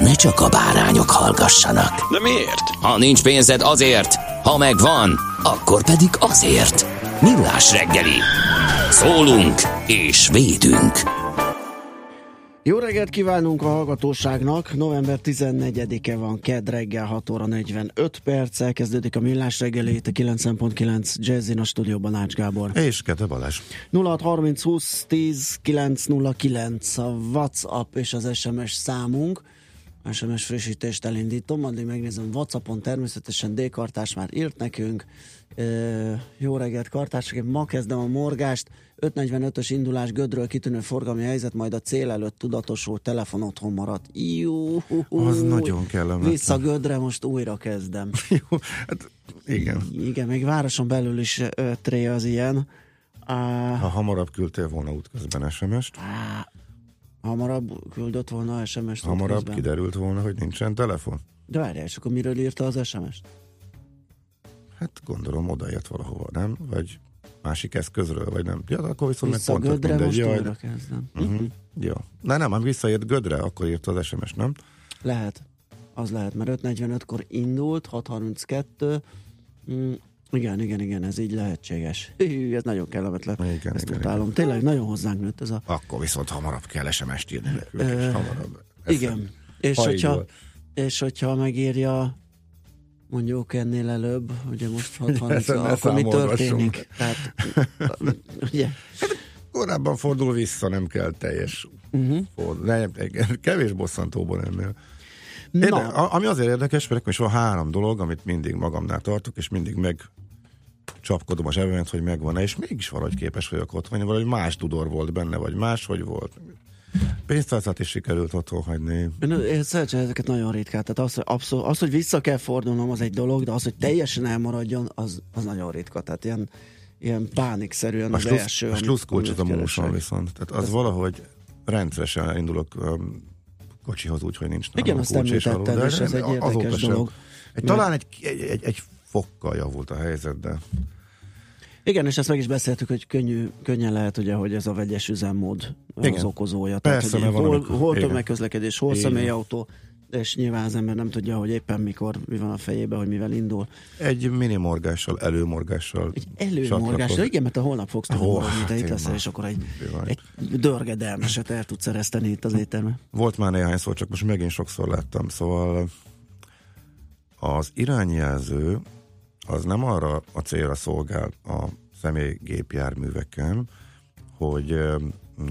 ne csak a bárányok hallgassanak. De miért? Ha nincs pénzed azért, ha megvan, akkor pedig azért. Millás reggeli. Szólunk és védünk. Jó reggelt kívánunk a hallgatóságnak. November 14-e van, kedd reggel 6 óra 45 perccel kezdődik a millás reggeli, itt a 9.9 Jazzin a stúdióban Ács Gábor. És Kete Balázs. 0630 20 10 909 a WhatsApp és az SMS számunk. SMS frissítést elindítom, addig megnézem Whatsappon, természetesen D-kartás már írt nekünk. E, jó reggelt, kartások, ma kezdem a morgást. 5.45-ös indulás Gödről kitűnő forgalmi helyzet, majd a cél előtt tudatosul telefon otthon maradt. Jó, Az nagyon kellemetlen. Vissza Gödre, most újra kezdem. Jó, hát igen. Igen, még városon belül is ö, tré az ilyen. Á, Ha hamarabb küldtél volna útközben SMS-t, á, hamarabb küldött volna SMS-t. hamarabb útközben. kiderült volna, hogy nincsen telefon. De várjál, és akkor miről írta az SMS-t? Hát gondolom odaért valahova, nem? Vagy másik eszközről, vagy nem. Ja, akkor viszont meg Vissza pont tök Gödre, most Jaj, újra kezdem. uh-huh. Jó. Na nem, ám visszaért Gödre, akkor írta az SMS, nem? Lehet, az lehet, mert 5.45-kor indult, 6.32, mm, igen, igen, igen, ez így lehetséges. Hű, ez nagyon kellemetlen. Igen, Ezt igen, utálom. Tényleg nagyon hozzánk nőtt ez a... Akkor viszont hamarabb kell SMS-t írni nekünk, Ö, és hamarabb. Igen. És hogyha, volt. és hogyha megírja mondjuk ennél előbb, ugye most Ezen 6.30, ne akkor mi történik? Tehát, ugye, Korábban fordul vissza, nem kell teljes uh-huh. fordul. Nem, kevés bosszantóban ennél. Érde, na, ami azért érdekes, mert nekem is van három dolog, amit mindig magamnál tartok, és mindig meg csapkodom a zsebemet, hogy megvan-e, és mégis valahogy képes vagyok otthon, vagy más tudor volt benne, vagy más, hogy volt. Pénztárcát is sikerült otthon hagyni. Én, én szeretem ezeket nagyon ritkán. Tehát az, hogy abszol, az, hogy vissza kell fordulnom, az egy dolog, de az, hogy teljesen elmaradjon, az, az nagyon ritka. Tehát ilyen, ilyen pánikszerűen A az slussz, első. a slusszkulcs az a keresek. viszont. Tehát az valahogy rendszeresen elindulok um, kocsihoz úgy, hogy nincs Igen, azt említetted, és ez egy érdekes dolog. Egy, talán egy, egy, egy, egy fokkal javult a helyzet, de Igen, és ezt meg is beszéltük, hogy könnyű, könnyen lehet, ugye, hogy ez a vegyes üzemmód az Igen. okozója. Persze, Tehát, hogy hol, hol igen. tömegközlekedés, hol személyautó, és nyilván az ember nem tudja, hogy éppen mikor, mi van a fejébe, hogy mivel indul. egy mini morgással, előmorgással. Egy előmorgásra, csatlakoz- igen, mert a holnap fogsz tudni oh, hát itt leszel, és akkor egy, Bizony. egy dörgedelmeset el tudsz ereszteni itt az étterben. Volt már néhány szó, csak most megint sokszor láttam, szóval az irányjelző az nem arra a célra szolgál a személygépjárműveken, hogy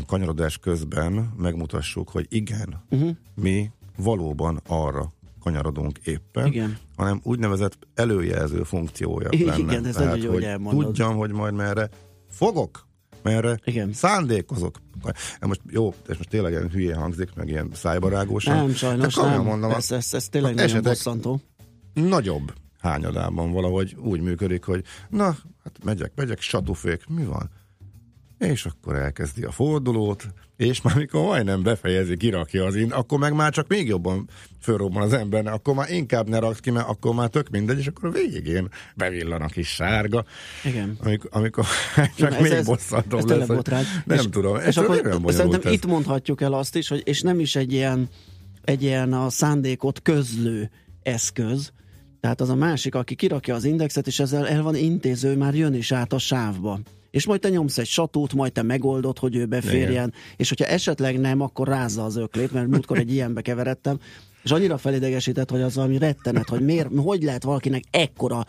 kanyarodás közben megmutassuk, hogy igen, uh-huh. mi valóban arra kanyarodunk éppen, Igen. hanem úgynevezett előjelző funkciója Igen, lenne. ez Tehát, nagyon hogy elmondod. tudjam, hogy majd merre fogok, merre Igen. szándékozok. Most jó, és most tényleg ilyen hülyén hangzik, meg ilyen szájbarágósan. Nem, sajnos de nem. mondom, ez, ez, ez tényleg az nagyon bosszantó. nagyobb hányadában valahogy úgy működik, hogy na, hát megyek, megyek, satufék, mi van? És akkor elkezdi a fordulót, és már mikor majdnem befejezi, kirakja az ind, akkor meg már csak még jobban fölrobban az embernek, akkor már inkább ne rakd ki, mert akkor már tök mindegy, és akkor a végén bevillan a kis sárga, Igen. amikor, amikor csak Na, még ez lesz. tényleg hogy botrány. Nem és, tudom, És ez akkor szerintem ez. itt mondhatjuk el azt is, hogy és nem is egy ilyen, egy ilyen a szándékot közlő eszköz, tehát az a másik, aki kirakja az indexet, és ezzel el van intéző, már jön is át a sávba. És majd te nyomsz egy satót, majd te megoldod, hogy ő beférjen, és hogyha esetleg nem, akkor rázza az öklét, mert múltkor egy ilyenbe keveredtem, És annyira felidegesített, hogy az valami rettenet, hogy miért, hogy lehet valakinek ekkora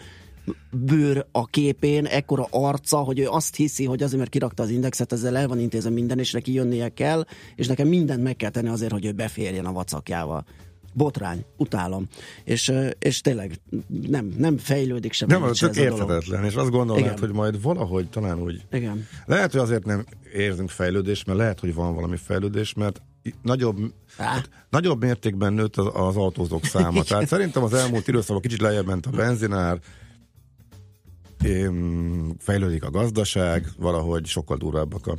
bőr a képén, ekkora arca, hogy ő azt hiszi, hogy azért, mert kirakta az indexet, ezzel el van intézve minden, és neki jönnie kell, és nekem mindent meg kell tenni azért, hogy ő beférjen a vacakjával. Botrány, utálom. És, és tényleg nem, nem fejlődik sem. Nem, tök ez érthetetlen, és azt gondolnád, Igen. hogy majd valahogy talán úgy Igen. Lehet, hogy azért nem érzünk fejlődést, mert lehet, hogy van valami fejlődés, mert nagyobb, hát, nagyobb mértékben nőtt az, az autózók száma. Tehát szerintem az elmúlt időszakban kicsit lejjebb ment a benzinár, fejlődik a gazdaság, valahogy sokkal durvábbak a,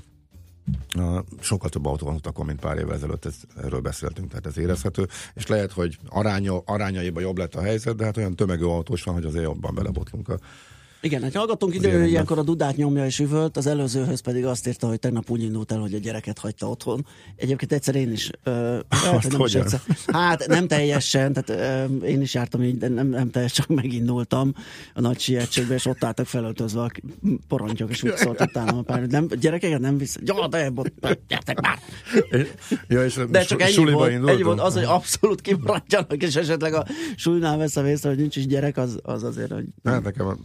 sokkal több autó van utakon, mint pár évvel ezelőtt, ez, erről beszéltünk, tehát ez érezhető, és lehet, hogy aránya, arányaiban jobb lett a helyzet, de hát olyan tömegű autós van, hogy azért jobban belebotlunk a Igen, egy hallgatónk Az idő, ilyenkor a dudát nyomja és üvölt, az előzőhöz pedig azt írta, hogy tegnap úgy indult el, hogy a gyereket hagyta otthon. Egyébként egyszer én is. Ö, hogy nem is egyszer. Hát nem teljesen, tehát ö, én is jártam így, de nem, nem teljesen, csak megindultam a nagy sietségbe, és ott álltak felöltözve a porontyok, és úgy szólt utána a pár. Nem, gyerekeket nem visz. Ja, de, bot, gyertek már! Ja, és De csak ennyi volt, indultunk? ennyi volt, az, hogy abszolút kimaradjanak, és esetleg a sulinál veszem észre, hogy nincs is gyerek, az, az azért, hogy Hát nekem a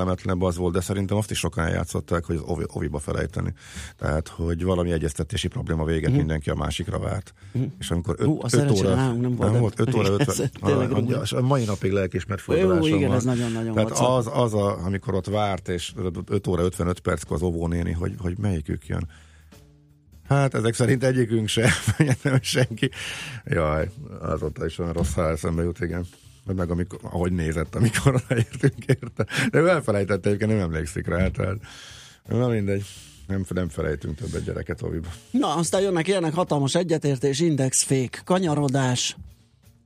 legkellemetlenebb az volt, de szerintem azt is sokan eljátszották, hogy az ovi, oviba felejteni. Tehát, hogy valami egyeztetési probléma véget mindenki a másikra várt. És amikor öt, Mhm. Hú, a öt szerencsére óra, nálunk nem volt, nem volt 5 óra Ez 50. tényleg a, a, mai napig lelkismert fordulásom igen, van. ez nagyon-nagyon Tehát az, az a, amikor ott várt, és 5 óra 55 perckor az óvónéni, hogy, hogy melyikük jön. Hát ezek szerint egyikünk se, nem senki. Jaj, azóta is olyan rossz hál eszembe jut, igen. Meg, meg amikor, ahogy nézett, amikor odaértünk érte. De ő elfelejtette, egyébként nem emlékszik rá, tehát na mindegy. Nem, nem felejtünk többet gyereket oviba. Na, aztán jönnek ilyenek hatalmas egyetértés, indexfék, kanyarodás.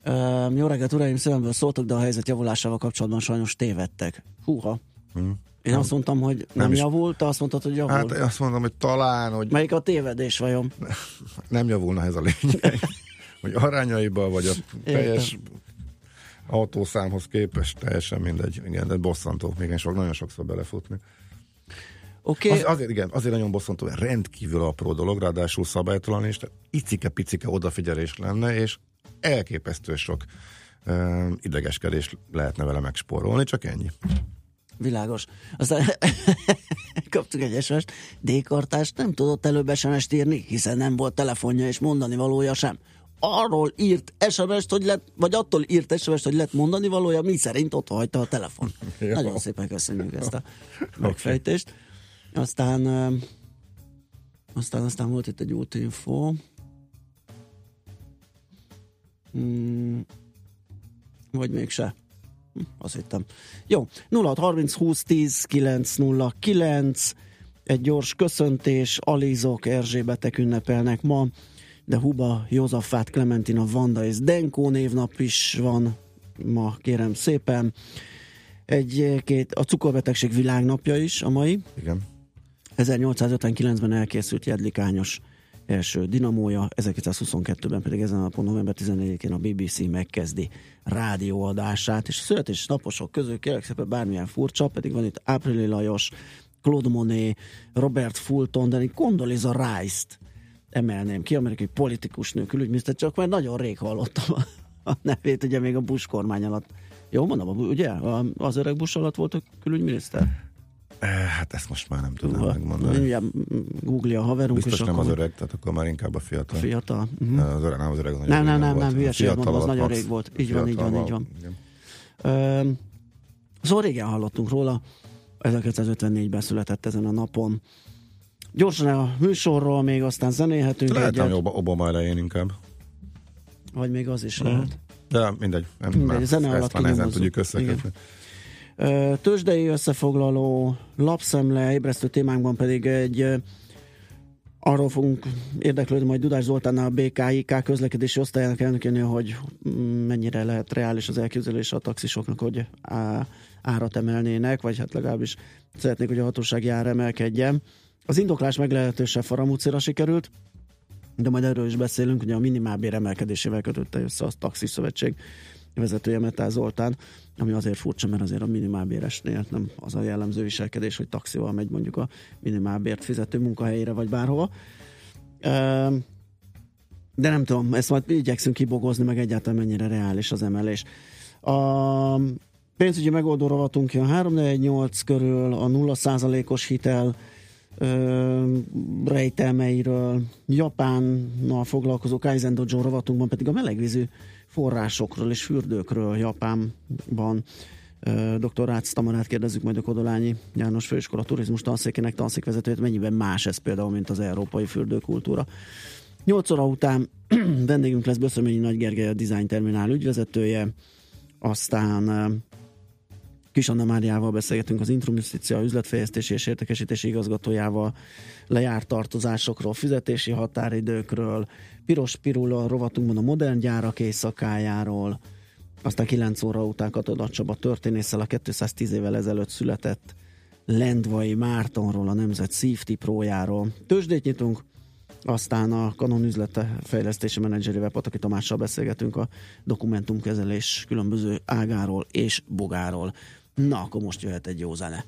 Ö, jó reggelt, uraim, szívemből szóltok, de a helyzet javulásával kapcsolatban sajnos tévedtek. Húha. Én azt mondtam, hogy nem, Nem is. javult, te azt mondtad, hogy javult. Hát azt mondom, hogy talán, hogy Melyik a tévedés vajon? nem javulna ez a lényeg. hogy arányaiban, vagy a teljes autószámhoz képest teljesen mindegy. Igen, de bosszantó. Még sok, nagyon sokszor belefutni. Oké, Az, okay. azért, igen, azért nagyon bosszantó, hogy rendkívül apró dolog, ráadásul szabálytalan, és icike-picike odafigyelés lenne, és elképesztő sok uh, idegeskedés lehetne vele megspórolni, csak ennyi. világos. Aztán kaptuk egy SMS-t, D-kartás nem tudott előbb SMS-t írni, hiszen nem volt telefonja és mondani valója sem. Arról írt SMS-t, hogy lett, vagy attól írt SMS-t, hogy lett mondani valója, mi szerint ott hagyta a telefon. Jó. Nagyon szépen köszönjük ezt a megfejtést. Aztán ö, aztán, aztán volt itt egy útinfo. Hmm, vagy mégse. Hm, Azt hittem. Jó, 0630 20 10 909 egy gyors köszöntés, Alizok, Erzsébetek ünnepelnek ma, de Huba, Józafát, Klementina, Vanda és Denkó névnap is van ma, kérem szépen. Egy-két, a cukorbetegség világnapja is a mai. Igen. 1859-ben elkészült Jedlikányos első dinamója, 1922-ben pedig ezen a napon, november 14-én a BBC megkezdi rádióadását, és a születésnaposok közül kérlek szépen bármilyen furcsa, pedig van itt Áprili Lajos, Claude Monet, Robert Fulton, de Condoleezza Rice-t emelném ki, amerikai politikus nő, külügyminiszter, csak már nagyon rég hallottam a, a nevét, ugye még a Bush kormány alatt. Jó mondom, ugye? Az öreg Bush alatt volt a külügyminiszter? Eh, Hát ezt most már nem tudom megmondani. Mindjárt googlja a haverunk, Biztos nem akkor az öreg, tehát akkor már inkább a fiatal. fiatal. Uh-huh. Az öreg, nem az öreg, nagyon Nem, nem, nem, nem, A hülyeséget mondom, az nagyon rég volt. Így van, így van, így van. szóval régen hallottunk róla, 1954-ben született ezen a napon. Gyorsan a műsorról még aztán zenélhetünk Lehet, egyet, Ob- Obama elején inkább. vagy még az is lehet. De mindegy. Nem, Mindegy, zene ezt alatt már nehezen tudjuk összekötni. Tőzsdei összefoglaló, lapszemle, ébresztő témánkban pedig egy arról fogunk érdeklődni majd Dudás Zoltánnal a BKIK közlekedési osztályának elnökénél, hogy mm, mennyire lehet reális az elképzelés a taxisoknak, hogy á, árat emelnének, vagy hát legalábbis szeretnék, hogy a hatósági ár emelkedjen. Az indoklás meglehetősen faramúcira sikerült, de majd erről is beszélünk, ugye a minimálbér emelkedésével kötötte össze a Taxi Szövetség vezetője Metál Zoltán, ami azért furcsa, mert azért a minimálbéresnél nem az a jellemző viselkedés, hogy taxival megy mondjuk a minimálbért fizető munkahelyére vagy bárhova. Ehm, de nem tudom, ezt majd igyekszünk kibogozni, meg egyáltalán mennyire reális az emelés. A pénzügyi megoldó rovatunk jön 348 körül, a 0%-os hitel ö, rejtelmeiről, Japánnal foglalkozó Kaizen Dojo rovatunkban pedig a melegvízű forrásokról és fürdőkről Japánban. Ö, Dr. Rácz Tamarát kérdezzük majd a Kodolányi János Főiskola turizmus tanszékének tanszékvezetőjét, mennyiben más ez például, mint az európai fürdőkultúra. 8 óra után vendégünk lesz Böszöményi Nagy Gergely, a Design Terminál ügyvezetője, aztán Kis Anna Máriával beszélgetünk az Intrum üzletfejlesztési és értekesítési igazgatójával, lejárt tartozásokról, fizetési határidőkről, Piros Pirula rovatunkban a modern gyárak éjszakájáról, aztán 9 óra után Katona Csaba történésszel a 210 évvel ezelőtt született Lendvai Mártonról, a Nemzet Safety Prójáról. Tőzsdét nyitunk, aztán a Canon üzlete fejlesztési menedzserével Pataki Tamással beszélgetünk a dokumentumkezelés különböző ágáról és bogáról. Na, akkor most jöhet egy jó zene.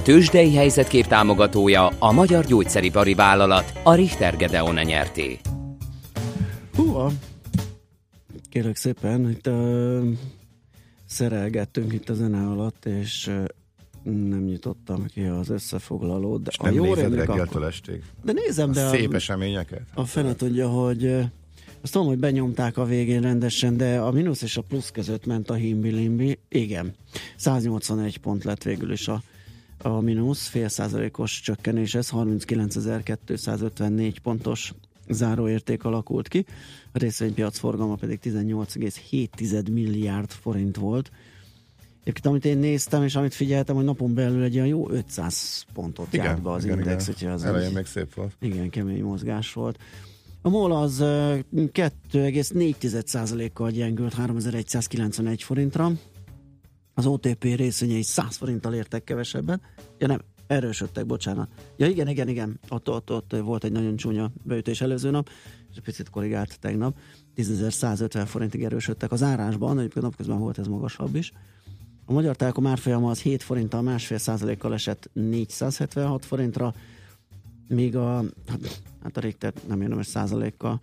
A tőzsdei helyzetkép támogatója a Magyar Gyógyszeripari Vállalat, a Richter Gedeon nyerté. Hú, kérlek szépen, itt uh, szerelgettünk itt a zene alatt, és uh, nem nyitottam ki az összefoglalót, de És nem jó nézed reggeltől estig. De nézem, de A a, szép eseményeket. a fene tudja, hogy uh, azt tudom, hogy benyomták a végén rendesen, de a mínusz és a plusz között ment a himbi-limbi. Igen, 181 pont lett végül is a, a mínusz, fél százalékos csökkenés, ez 39.254 pontos záróérték alakult ki. A részvénypiac forgalma pedig 18,7 milliárd forint volt. Egyébként amit én néztem, és amit figyeltem, hogy napon belül egy olyan jó 500 pontot járt be az index, úgyhogy az Elején egy- még szép volt. igen, kemény mozgás volt. A MOL az ö, 2,4%-kal gyengült 3191 forintra. Az OTP részvényei 100 forinttal értek kevesebbet. Ja nem, Erősödtek, bocsánat. Ja igen, igen, igen. Ott, ott, ott volt egy nagyon csúnya beütés előző nap, és egy picit korrigált tegnap. 10.150 forintig erősödtek az árásban, egyébként napközben volt ez magasabb is. A Magyar Telekom árfolyama az 7 forinttal, másfél százalékkal esett 476 forintra, míg a, hát a Richter nem érdemes százalékkal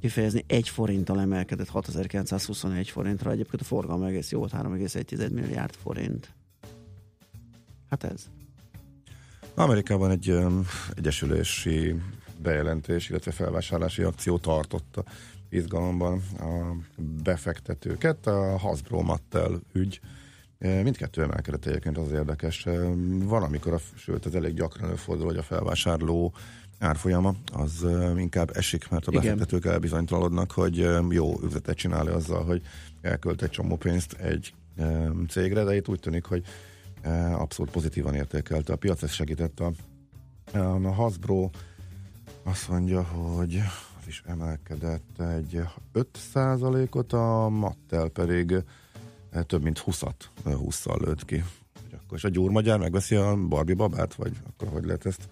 kifejezni, 1 forinttal emelkedett 6921 forintra, egyébként a forgalma egész jó volt, 3,1 milliárd forint. Hát ez. Amerikában egy um, egyesülési bejelentés, illetve felvásárlási akció tartotta izgalomban a befektetőket, a Hasbro Mattel ügy. Mindkettő emelkedett egyébként az érdekes. Valamikor, a, sőt, ez elég gyakran előfordul, hogy a felvásárló árfolyama az inkább esik, mert a befektetők elbizonytalanodnak, hogy jó üzletet csinál azzal, hogy elkölt egy csomó pénzt egy cégre, de itt úgy tűnik, hogy abszolút pozitívan értékelte a piac, ez segített a, a Hasbro azt mondja, hogy az is emelkedett egy 5%-ot, a Mattel pedig több mint 20-at, eh, 20-szal lőtt ki. Hogy Akkor is a gyúrmagyár megveszi a Barbie babát, vagy akkor hogy lehet ezt?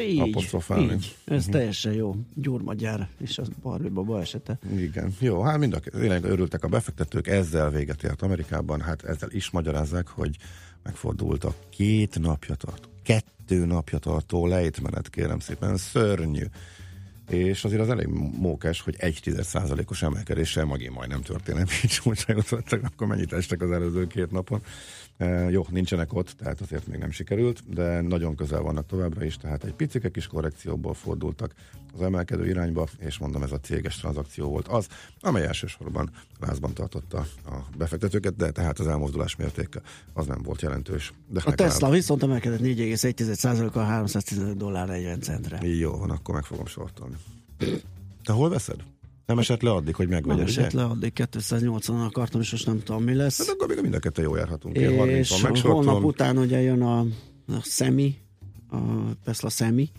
Így, Apostrofálni. így. Ez teljesen jó. Gyurmagyár és az Barbie baba esete. Igen. Jó, hát mind a tényleg örültek a befektetők, ezzel véget ért Amerikában, hát ezzel is magyarázzák, hogy megfordult a két napja tartó, kettő napja tartó lejtmenet, kérem szépen, szörnyű. És azért az elég mókás, hogy egy tized százalékos emelkedéssel magé majdnem történelmi csúcsra jutottak, akkor mennyit estek az előző két napon. E, jó, nincsenek ott, tehát azért még nem sikerült, de nagyon közel vannak továbbra is, tehát egy picike kis korrekcióból fordultak az emelkedő irányba, és mondom, ez a céges tranzakció volt az, amely elsősorban lázban tartotta a befektetőket, de tehát az elmozdulás mértéke az nem volt jelentős. De A Tesla viszont emelkedett 4,1%-kal 315 dollár 40 centre. Jó van, akkor meg fogom sortolni. Te hol veszed? Nem esett le addig, hogy Nem megvegyed, ugye? esett le, addig 280 akartam, és most nem tudom, mi lesz. Hát akkor még mind a kettő jó járhatunk. Én 30 És holnap után ugye jön a, a Semi, a Tesla Semi,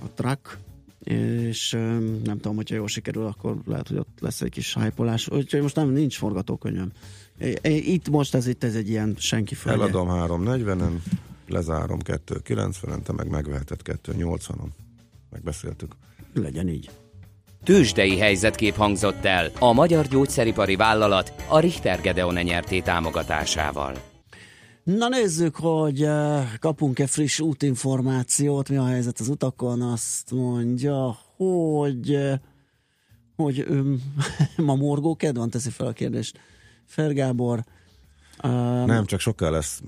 a truck, és nem tudom, hogyha jól sikerül, akkor lehet, hogy ott lesz egy kis hypolás. Úgyhogy most nem, nincs forgatókönyvem. Itt most ez itt ez egy ilyen senki földje. Eladom 340-en, lezárom 290-en, te meg megveheted 280-on. Megbeszéltük. Legyen így. Tőzsdei helyzetkép hangzott el a Magyar Gyógyszeripari Vállalat a Richter Gedeon nyerté támogatásával. Na nézzük, hogy eh, kapunk-e friss útinformációt, mi a helyzet az utakon, azt mondja, hogy eh, hogy öm, ma morgó kedv van, teszi fel a kérdést. Fergábor, um, Nem, csak sokkal lesz,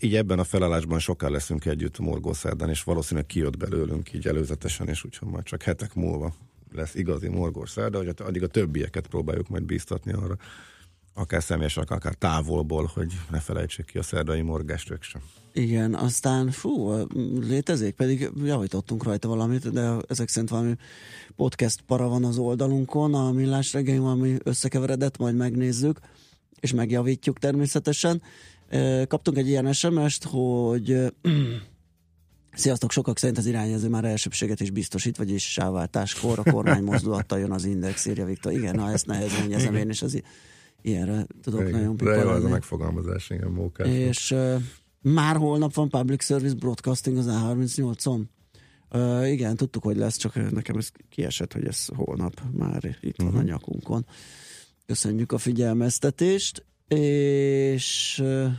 így ebben a felállásban sokkal leszünk együtt morgószerdán, és valószínűleg kijött belőlünk így előzetesen, és úgyhogy majd csak hetek múlva lesz igazi morgószerda, hogy addig a többieket próbáljuk majd bíztatni arra, akár személyesen, akár távolból, hogy ne felejtsék ki a szerdai morgást ők sem. igen, aztán fú, létezik, pedig javítottunk rajta valamit, de ezek szerint valami podcast para van az oldalunkon, a millás reggeli valami összekeveredett, majd megnézzük, és megjavítjuk természetesen. Kaptunk egy ilyen SMS-t, hogy Sziasztok, sokak szerint az irányező már elsőbséget is biztosít, vagyis sávváltáskor a kormány mozdulattal jön az index, írja Viktor. Igen, na ezt nehezményezem én, és az ilyenre tudok Igen, nagyon de jó, ez a megfogalmazás, igen, mókás. És uh, már holnap van Public Service Broadcasting az A38-on. Uh, igen, tudtuk, hogy lesz, csak nekem ez kiesett, hogy ez holnap már itt van a nyakunkon. Köszönjük a figyelmeztetést, és uh,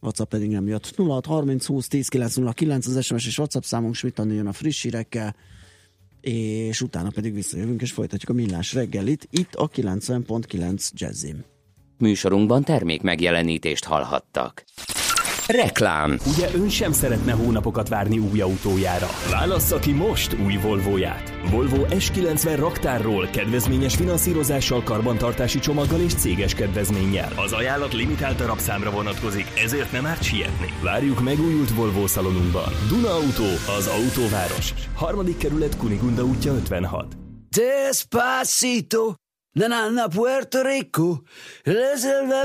WhatsApp pedig nem jött. 06 30 20 10 909 az SMS és WhatsApp számunk, Smitani jön a friss hírekkel, és utána pedig visszajövünk, és folytatjuk a millás reggelit, itt a 90.9 Jazzim. Műsorunkban termék megjelenítést hallhattak. Reklám Ugye ön sem szeretne hónapokat várni új autójára? Válassza ki most új Volvóját. Volvo S90 raktárról, kedvezményes finanszírozással, karbantartási csomaggal és céges kedvezménnyel. Az ajánlat limitált darabszámra vonatkozik, ezért nem árt sietni. Várjuk megújult Volvo szalonunkban. Duna Auto, az autóváros. Harmadik kerület Kunigunda útja 56. Despacito, nanana Puerto Rico, reserva...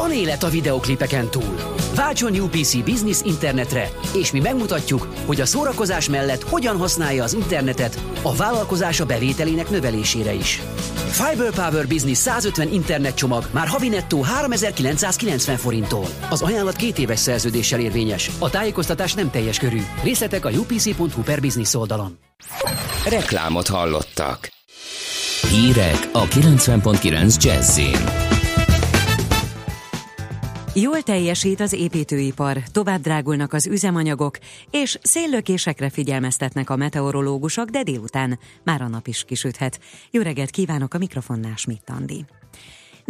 Van élet a videoklipeken túl. Váltson UPC Business internetre, és mi megmutatjuk, hogy a szórakozás mellett hogyan használja az internetet a vállalkozása bevételének növelésére is. Fiber Power Business 150 internetcsomag már havi nettó 3990 forinttól. Az ajánlat két éves szerződéssel érvényes. A tájékoztatás nem teljes körű. Részletek a upc.hu per business oldalon. Reklámot hallottak. Hírek a 90.9 Jazzin. Jól teljesít az építőipar, tovább drágulnak az üzemanyagok, és széllökésekre figyelmeztetnek a meteorológusok, de délután már a nap is kisüthet. Jó reggelt kívánok a mikrofonnál Schmidt Andi.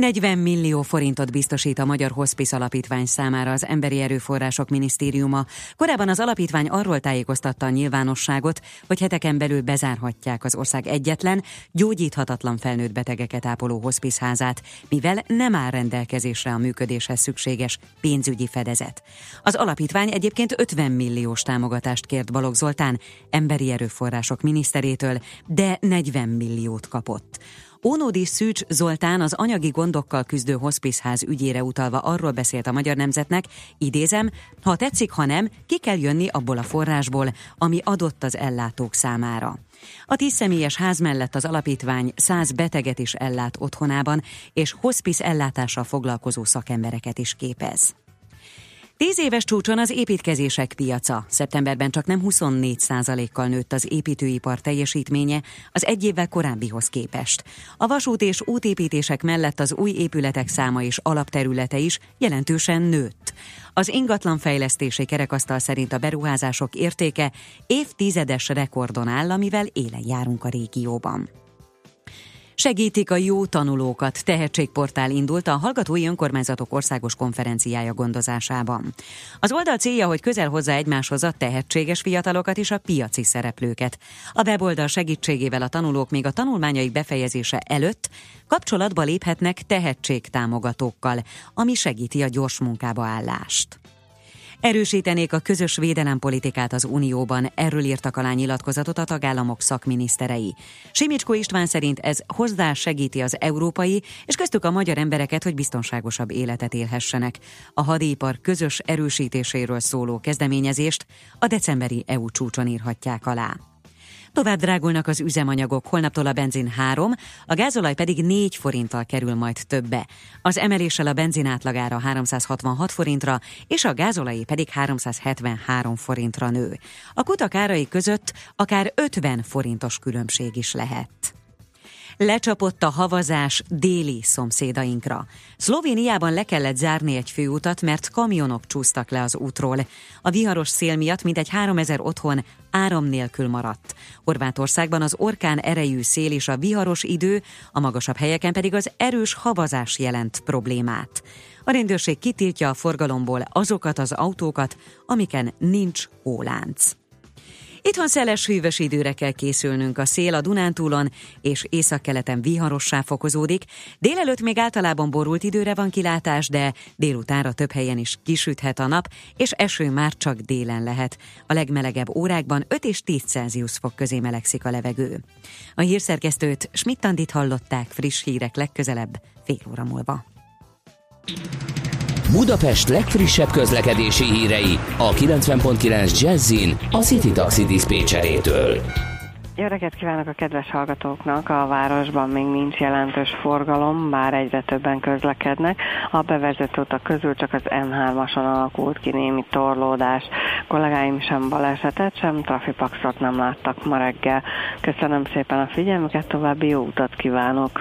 40 millió forintot biztosít a Magyar Hospice Alapítvány számára az Emberi Erőforrások Minisztériuma. Korábban az alapítvány arról tájékoztatta a nyilvánosságot, hogy heteken belül bezárhatják az ország egyetlen, gyógyíthatatlan felnőtt betegeket ápoló hospiceházát, mivel nem áll rendelkezésre a működéshez szükséges pénzügyi fedezet. Az alapítvány egyébként 50 milliós támogatást kért Balogh Zoltán, Emberi Erőforrások miniszterétől, de 40 milliót kapott. Ónódi Szűcs Zoltán az anyagi gondokkal küzdő hospicház ügyére utalva arról beszélt a Magyar Nemzetnek, idézem, ha tetszik, ha nem, ki kell jönni abból a forrásból, ami adott az ellátók számára. A tíz személyes ház mellett az alapítvány száz beteget is ellát otthonában, és hospice ellátással foglalkozó szakembereket is képez. Tíz éves csúcson az építkezések piaca. Szeptemberben csak nem 24 kal nőtt az építőipar teljesítménye az egy évvel korábbihoz képest. A vasút és útépítések mellett az új épületek száma és alapterülete is jelentősen nőtt. Az ingatlanfejlesztési kerekasztal szerint a beruházások értéke évtizedes rekordon áll, amivel élen járunk a régióban. Segítik a jó tanulókat. Tehetségportál indult a Hallgatói Önkormányzatok Országos Konferenciája gondozásában. Az oldal célja, hogy közel hozza egymáshoz a tehetséges fiatalokat és a piaci szereplőket. A weboldal segítségével a tanulók még a tanulmányaik befejezése előtt kapcsolatba léphetnek tehetségtámogatókkal, ami segíti a gyors munkába állást. Erősítenék a közös védelempolitikát az Unióban, erről írtak alá nyilatkozatot a tagállamok szakminiszterei. Simicskó István szerint ez hozzá segíti az európai és köztük a magyar embereket, hogy biztonságosabb életet élhessenek. A hadipar közös erősítéséről szóló kezdeményezést a decemberi EU csúcson írhatják alá. Tovább drágulnak az üzemanyagok, holnaptól a benzin 3, a gázolaj pedig 4 forinttal kerül majd többe. Az emeléssel a benzin átlagára 366 forintra, és a gázolajé pedig 373 forintra nő. A kutak árai között akár 50 forintos különbség is lehet. Lecsapott a havazás déli szomszédainkra. Szlovéniában le kellett zárni egy főutat, mert kamionok csúsztak le az útról. A viharos szél miatt mintegy 3000 otthon áram nélkül maradt. Horvátországban az orkán erejű szél és a viharos idő, a magasabb helyeken pedig az erős havazás jelent problémát. A rendőrség kitiltja a forgalomból azokat az autókat, amiken nincs hólánc. Itthon szeles hűvös időre kell készülnünk a szél a Dunántúlon, és északkeleten viharossá fokozódik. Délelőtt még általában borult időre van kilátás, de délutánra több helyen is kisüthet a nap, és eső már csak délen lehet. A legmelegebb órákban 5 és 10 Celsius fok közé melegszik a levegő. A hírszerkesztőt Schmidt-Tandit hallották friss hírek legközelebb fél óra múlva. Budapest legfrissebb közlekedési hírei a 90.9 Jazzin a City Taxi Dispécsejétől. Jó reggelt kívánok a kedves hallgatóknak! A városban még nincs jelentős forgalom, bár egyre többen közlekednek. A bevezető utak közül csak az M3-ason alakult ki némi torlódás. Kollégáim sem balesetet, sem trafipaxot nem láttak ma reggel. Köszönöm szépen a figyelmüket, további jó utat kívánok!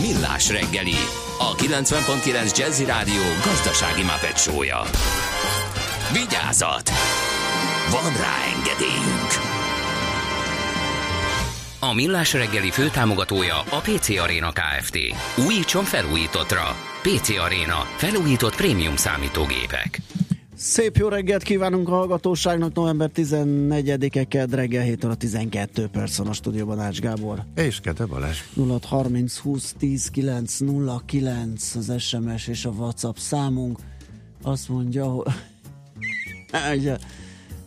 Millás reggeli, a 90.9 Jazzy Rádió gazdasági mapetsója. Vigyázat! Van rá engedélyünk! A Millás reggeli főtámogatója a PC Arena Kft. Újítson felújítottra. PC Arena. Felújított prémium számítógépek. Szép jó reggelt kívánunk a hallgatóságnak, november 14-e kedd reggel 7 óra 12 perc a stúdióban Ács Gábor. És Kete Balázs. 0 30 20 10 9 0 9 az SMS és a WhatsApp számunk. Azt mondja, hogy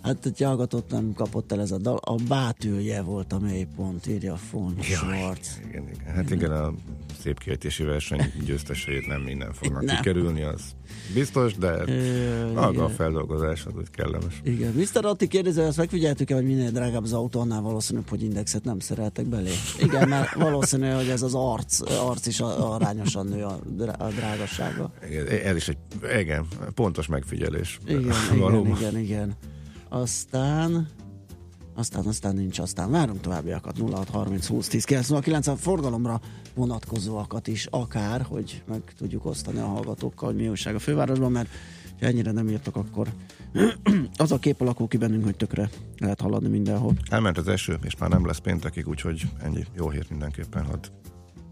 hát egy hallgatót nem kapott el ez a dal. A bátülje volt a mélypont, írja Fon Schwarz. Igen, igen. Hát igen, a szép kiejtési verseny győzteseit nem minden fognak Nem. kikerülni, az biztos, de maga a feldolgozás az úgy kellemes. Igen, Mr. Atti kérdezi, azt megfigyeltük-e, hogy minél drágább az autó, annál valószínűbb, hogy indexet nem szereltek belé. Igen, mert valószínű, hogy ez az arc, arc is arányosan nő a, drá- a drágassága. Igen, Ez is egy, igen, pontos megfigyelés. Igen, igen, Valóban. igen, igen. Aztán aztán, aztán nincs, aztán várunk továbbiakat 06 30 20 10 909 a forgalomra vonatkozóakat is akár, hogy meg tudjuk osztani a hallgatókkal, hogy mi újság a fővárosban, mert ha ennyire nem írtak, akkor az a kép alakul ki bennünk, hogy tökre lehet haladni mindenhol. Elment az eső, és már nem lesz péntekig, úgyhogy ennyi jó hír mindenképpen hadd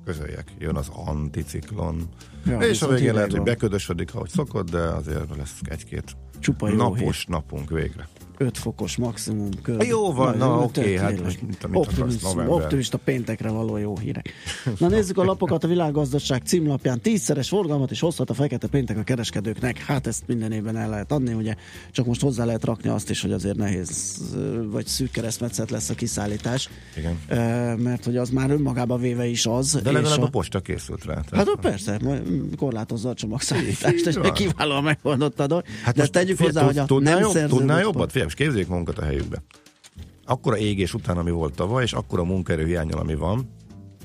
közöljek. Jön az anticiklon. Ja, és a végén lehet, hogy van. beködösödik, ahogy szokott, de azért lesz egy-két napos napunk végre. 5 fokos maximum kör. Jó van, na, oké, tök hát most mit- mit optimista, optimista péntekre való jó hírek. Na nézzük a lapokat, a világgazdaság címlapján tízszeres forgalmat is hozhat a fekete péntek a kereskedőknek. Hát ezt minden évben el lehet adni, ugye csak most hozzá lehet rakni azt is, hogy azért nehéz vagy szűk keresztmetszet lesz a kiszállítás. Igen. Mert hogy az már önmagába véve is az. De legalább a- a posta készült rá. tehát- Hát ó, persze, mm, korlátozza a csomagszállítást, és kiválóan megoldotta a dolog. Hát De tegyük hozzá, hogy a nem pont- jobbat? Figyelj, most képzeljék magunkat a helyükbe. Akkora égés után, ami volt tavaly, és akkora munkaerőhiányal, ami van,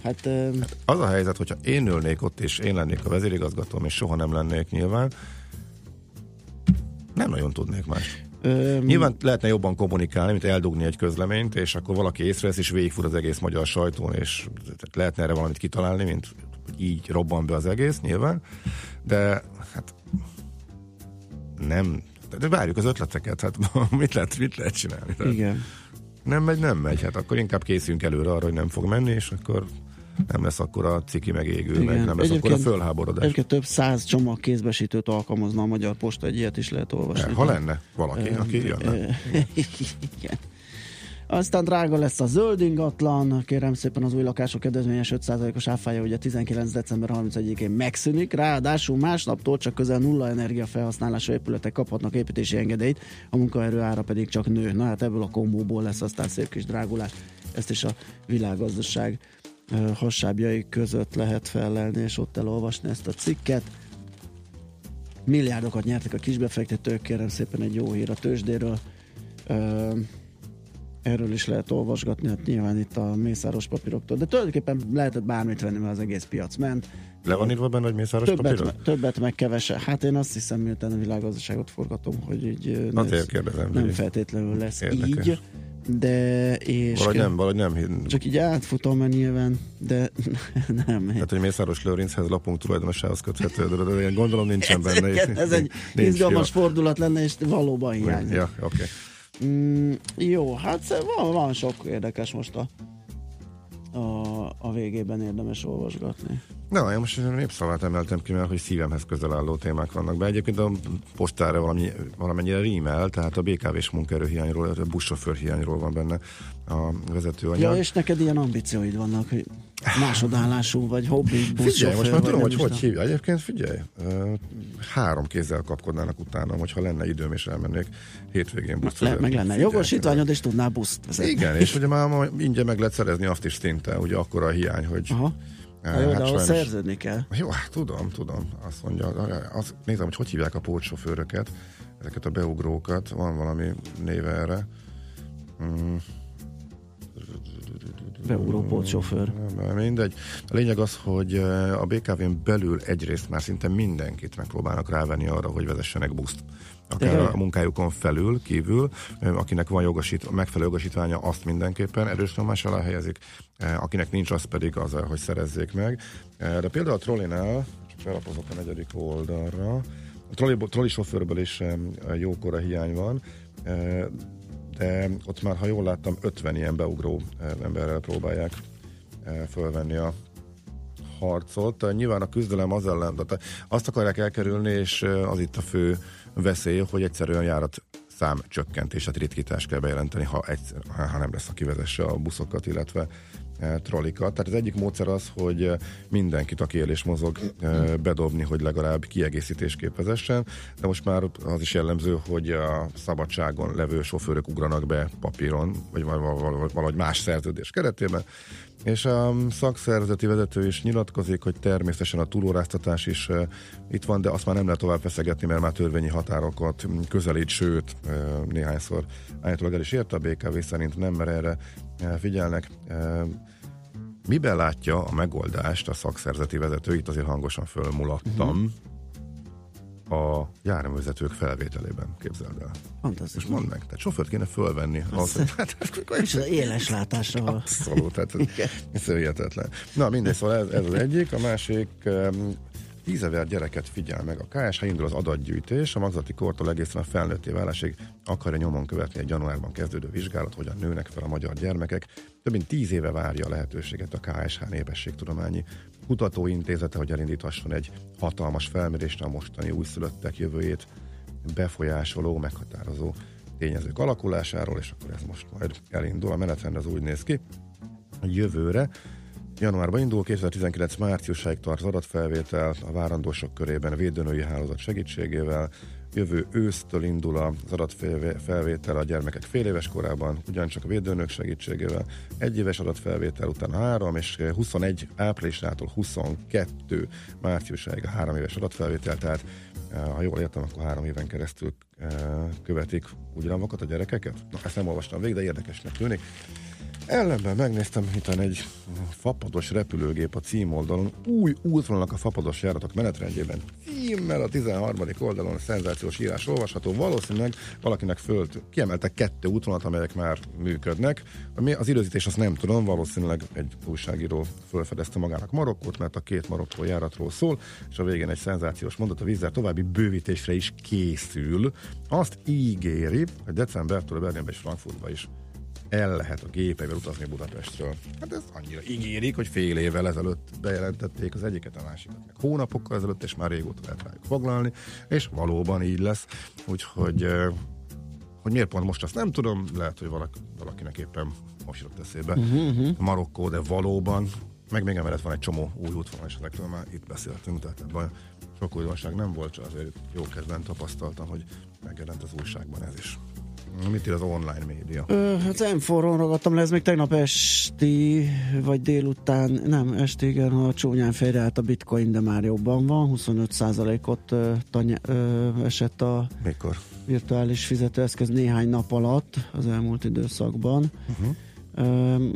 Hát, ö, az a helyzet, hogyha én ülnék ott, és én lennék a vezérigazgatóm, és soha nem lennék nyilván, nem nagyon tudnék más. ö, Nyilván lehetne jobban kommunikálni, mint eldugni egy közleményt, és akkor valaki észrevesz, és végigfut az egész magyar sajtón, és lehetne erre valamit kitalálni, mint így robban be az egész, nyilván. De hát nem, de várjuk az ötleteket, hát mit lehet, mit lehet csinálni? Tehát igen. Nem megy, nem megy, hát akkor inkább készüljünk előre arra, hogy nem fog menni, és akkor nem lesz akkor a ciki meg égő, Igen. meg nem lesz akkor a fölháborodás. Egyébként több száz csomag kézbesítőt alkalmazna a Magyar Posta, egy ilyet is lehet olvasni. Ha lenne valaki, aki jönne. Igen. Aztán drága lesz a zöld ingatlan, kérem szépen az új lakások kedvezményes 5%-os áfája ugye 19. december 31-én megszűnik, ráadásul másnaptól csak közel nulla energia felhasználású épületek kaphatnak építési engedélyt, a munkaerő ára pedig csak nő. Na hát ebből a kombóból lesz aztán szép kis drágulás. Ezt is a világgazdaság hasábjai között lehet felelni, és ott elolvasni ezt a cikket. Milliárdokat nyertek a kisbefektetők, kérem szépen egy jó hír a tőzsdéről. Erről is lehet olvasgatni, hát nyilván itt a mészáros papíroktól, de tulajdonképpen lehetett bármit venni, mert az egész piac ment. Le van írva benne, hogy mészáros Többet, papírra? me- többet meg kevese. Hát én azt hiszem, miután a világgazdaságot forgatom, hogy így Azért ez kérdezem, nem feltétlenül lesz Érdekes. így, de és Valahogy nem, valahogy nem. csak így átfutom, mert nyilván, de nem. Tehát, hogy Mészáros Lőrinchez lapunk tulajdonosához köthető, de, de én gondolom nincsen benne. ez, egy- ez egy izgalmas fordulat lenne, és valóban hiányzik. Ja, oké. Mm, jó, hát van, van sok érdekes most a, a, a végében érdemes olvasgatni. Na, én most egy népszavát emeltem ki, mert hogy szívemhez közel álló témák vannak be. Egyébként a postára valami, valamennyire rímel, tehát a BKV-s munkaerőhiányról, a buszsofőr hiányról van benne a vezetőanyag. Ja, és neked ilyen ambícióid vannak, hogy másodállású vagy hobbi Figyelj, most már tudom, hogy hogy hívja. Egyébként figyelj, három kézzel kapkodnának utánam, hogyha lenne időm és elmennék hétvégén buszra. Le, meg lenne jogosítványod, és tudnál buszt vezetni. Igen, és ugye már ingyen meg lehet szerezni azt is szinte, ugye akkor a hiány, hogy Aha. eh, Hát jó, de ahhoz sajnos- szerződni kell. Jó, hát tudom, tudom. Azt mondja, azt nézem, hogy hogy hívják a pótsofőröket, ezeket a beugrókat, van valami néve erre. Mm. Beugró pótsofőr. Nem, Mindegy. A lényeg az, hogy eh, a BKV-n belül egyrészt már szinte mindenkit megpróbálnak rávenni arra, hogy vezessenek buszt. Akár Tényleg? a munkájukon felül, kívül, eh, akinek van jogosít, megfelelő jogosítványa, azt mindenképpen erős nyomás alá helyezik, eh, akinek nincs, az pedig az, hogy szerezzék meg. De például a trollinál, csak felapozok a negyedik oldalra, a trolli, trolli sofőrből is jókora hiány van, ott már, ha jól láttam, 50 ilyen beugró eh, emberrel próbálják eh, fölvenni a harcot. Eh, Nyilván a küzdelem az ellen, tehát azt akarják elkerülni, és az itt a fő veszély, hogy egyszerűen járat szám csökkentését, ritkítást kell bejelenteni, ha, egyszer, ha nem lesz, aki vezesse a buszokat, illetve trollikat. Tehát az egyik módszer az, hogy mindenkit, aki él és mozog, bedobni, hogy legalább kiegészítésképp vezessen, de most már az is jellemző, hogy a szabadságon levő sofőrök ugranak be papíron, vagy val- val- val- valahogy más szerződés keretében, és a szakszervezeti vezető is nyilatkozik, hogy természetesen a túlóráztatás is itt van, de azt már nem lehet tovább feszegetni, mert már törvényi határokat közelít, sőt, néhányszor állítólag el is érte a BKV szerint nem, mert erre figyelnek. Uh, miben látja a megoldást a szakszervezeti vezető, itt azért hangosan fölmulattam, uh-huh. a járművezetők felvételében, képzeld el. Fantasztikus. Most mondd meg, tehát sofőrt kéne fölvenni. Az, hát, És az éles látásra van. Abszolút, tehát ez, ez hihetetlen. Na mindegy, szóval ez, ez az egyik, a másik, Tízezer gyereket figyel meg a KSH, indul az adatgyűjtés, a magzati kortól egészen a felnőtté válásig akarja nyomon követni egy januárban kezdődő vizsgálat, hogyan nőnek fel a magyar gyermekek. Több mint tíz éve várja a lehetőséget a KSH Népességtudományi Kutatóintézete, hogy elindíthasson egy hatalmas felmérést a mostani újszülöttek jövőjét befolyásoló, meghatározó tényezők alakulásáról, és akkor ez most majd elindul. A menetrend az úgy néz ki, hogy jövőre Januárban indul, 2019 márciusáig tart az adatfelvétel a várandósok körében védőnői hálózat segítségével. Jövő ősztől indul az adatfelvétel a gyermekek fél éves korában, ugyancsak a védőnök segítségével. Egy éves adatfelvétel után három, és 21 áprilisától 22 márciusáig a három éves adatfelvétel, tehát eh, ha jól értem, akkor három éven keresztül eh, követik ugyanavokat a gyerekeket. Na, ezt nem olvastam végig, de érdekesnek tűnik. Ellenben megnéztem, itt egy fapados repülőgép a címoldalon, új útvonalak a fapados járatok menetrendjében. Címmel a 13. oldalon szenzációs írás olvasható. Valószínűleg valakinek föl kiemeltek kettő útvonalat, amelyek már működnek. Ami az időzítés azt nem tudom, valószínűleg egy újságíró fölfedezte magának Marokkót, mert a két marokkó járatról szól, és a végén egy szenzációs mondat a vízzel további bővítésre is készül. Azt ígéri, hogy decembertől Berlinbe és Frankfurtba is el lehet a gépeivel utazni Budapestről. Hát ez annyira ígérik, hogy fél évvel ezelőtt bejelentették az egyiket, a másikat meg hónapokkal ezelőtt, és már régóta lehet rájuk foglalni, és valóban így lesz. Úgyhogy hogy miért pont most azt nem tudom, lehet, hogy valaki, valakinek éppen most jutott eszébe Mhm, Marokkó, de valóban, meg még emellett van egy csomó új útvonal, és ezekről már itt beszéltünk, tehát ebben sok újdonság nem volt, csak azért jó kezdben tapasztaltam, hogy megjelent az újságban ez is. Mit ír az online média? Ö, hát m ragadtam le, ez még tegnap esti, vagy délután, nem, esti, igen, a csúnyán fejreállt a bitcoin, de már jobban van, 25%-ot ö, tanya, ö, esett a Mikor? virtuális fizetőeszköz néhány nap alatt az elmúlt időszakban. Uh-huh.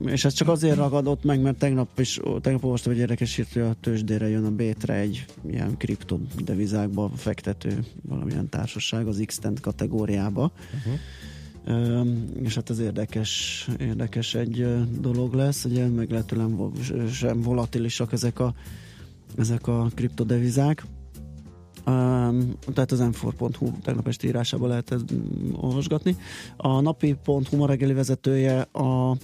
És ez csak azért ragadott meg, mert tegnap is, tegnap olvastam egy érdekes hírt, hogy a tőzsdére jön a B-tre egy ilyen kriptodevizákba fektető valamilyen társaság az x kategóriába. Uh-huh. Ö, és hát ez érdekes, érdekes egy dolog lesz, ugye meglehetően vo- sem volatilisak ezek a, ezek a kriptodevizák. Um, tehát az m4.hu tegnap esti írásában lehet ezt mm, olvasgatni. A napi.hu ma reggeli vezetője a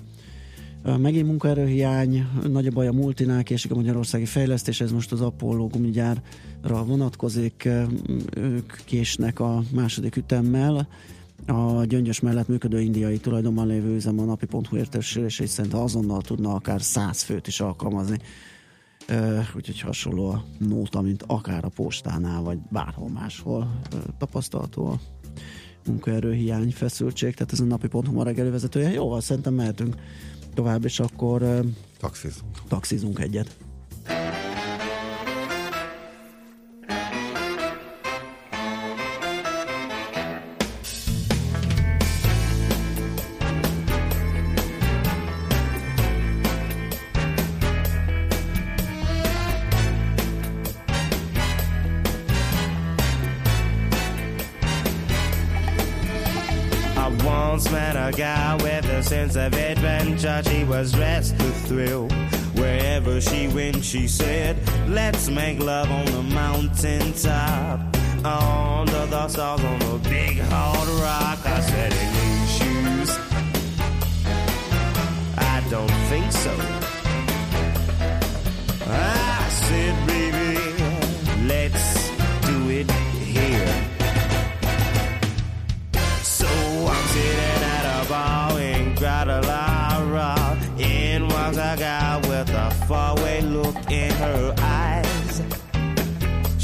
Megint munkaerőhiány, nagy a baj a multinál, késik a magyarországi fejlesztés, ez most az Apollo gumigyárra vonatkozik, ők késnek a második ütemmel, a gyöngyös mellett működő indiai tulajdonban lévő üzem a napi.hu értesülései szerint azonnal tudna akár 100 főt is alkalmazni. Úgyhogy hasonló a nóta, mint akár a postánál, vagy bárhol máshol tapasztalható a munkaerőhiány, feszültség, tehát ez a napi.hu ma reggeli vezetője. Jó, szerintem mehetünk tovább, és akkor taxizunk. taxizunk egyet. Sense of adventure. She was dressed to thrill. Wherever she went, she said, Let's make love on the mountain top. Under the stars on a big hard rock. I said, In these shoes? I don't think so. I said,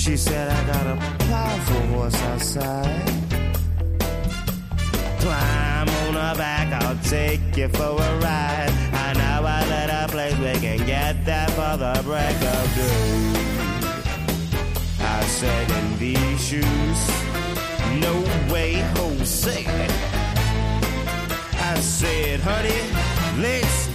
She said, I got a powerful horse outside. Climb on her back, I'll take you for a ride. I know I a little place we can get there for the break of day. I said, in these shoes. No way, Jose. I said, honey, let's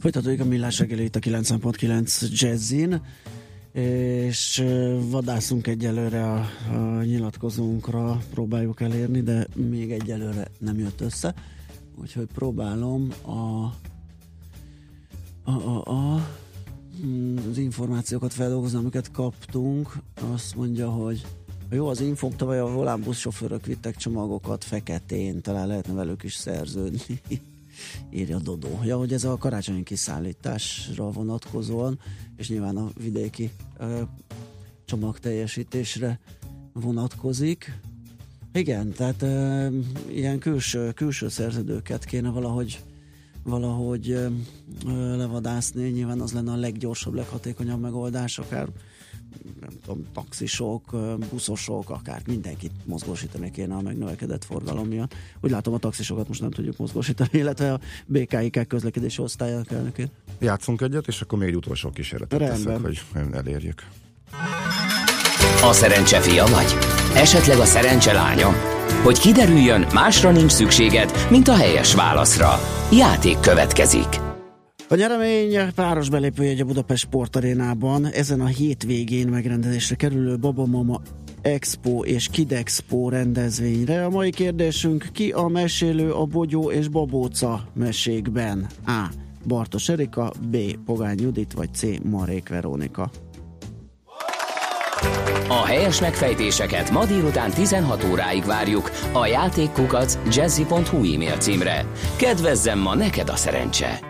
Folytatódik a millás reggeli itt a 90.9 Jazzin, és vadászunk egyelőre a, a nyilatkozónkra, próbáljuk elérni, de még egyelőre nem jött össze, úgyhogy próbálom a, a, a, a az információkat feldolgozni, amiket kaptunk. Azt mondja, hogy jó, az infók tavaly a volán buszsofőrök vittek csomagokat feketén, talán lehetne velük is szerződni. Írja Dodó. Ja, hogy ez a karácsonyi kiszállításra vonatkozóan, és nyilván a vidéki ö, csomagteljesítésre vonatkozik. Igen, tehát ö, ilyen külső, külső szerződőket kéne valahogy valahogy ö, ö, levadászni, nyilván az lenne a leggyorsabb, leghatékonyabb megoldás, akár nem tudom, taxisok, buszosok, akár mindenkit mozgósítani kéne a megnövekedett forgalom miatt. Úgy látom, a taxisokat most nem tudjuk mozgósítani, illetve a BKIK közlekedési osztályának elnökét. Játszunk egyet, és akkor még egy utolsó kísérletet Rendben. teszek, hogy elérjük. A szerencse fia vagy? Esetleg a szerencse lánya? Hogy kiderüljön, másra nincs szükséged, mint a helyes válaszra. Játék következik. A nyeremény páros belépőjegy a Budapest Sportarénában ezen a hétvégén megrendezésre kerülő Babamama Expo és Kidexpo rendezvényre. A mai kérdésünk, ki a mesélő a Bogyó és Babóca mesékben? A. Bartos Erika, B. Pogány Judit, vagy C. Marék Verónika. A helyes megfejtéseket ma délután 16 óráig várjuk a játékkukac jazzy.hu e-mail címre. Kedvezzem ma neked a szerencse!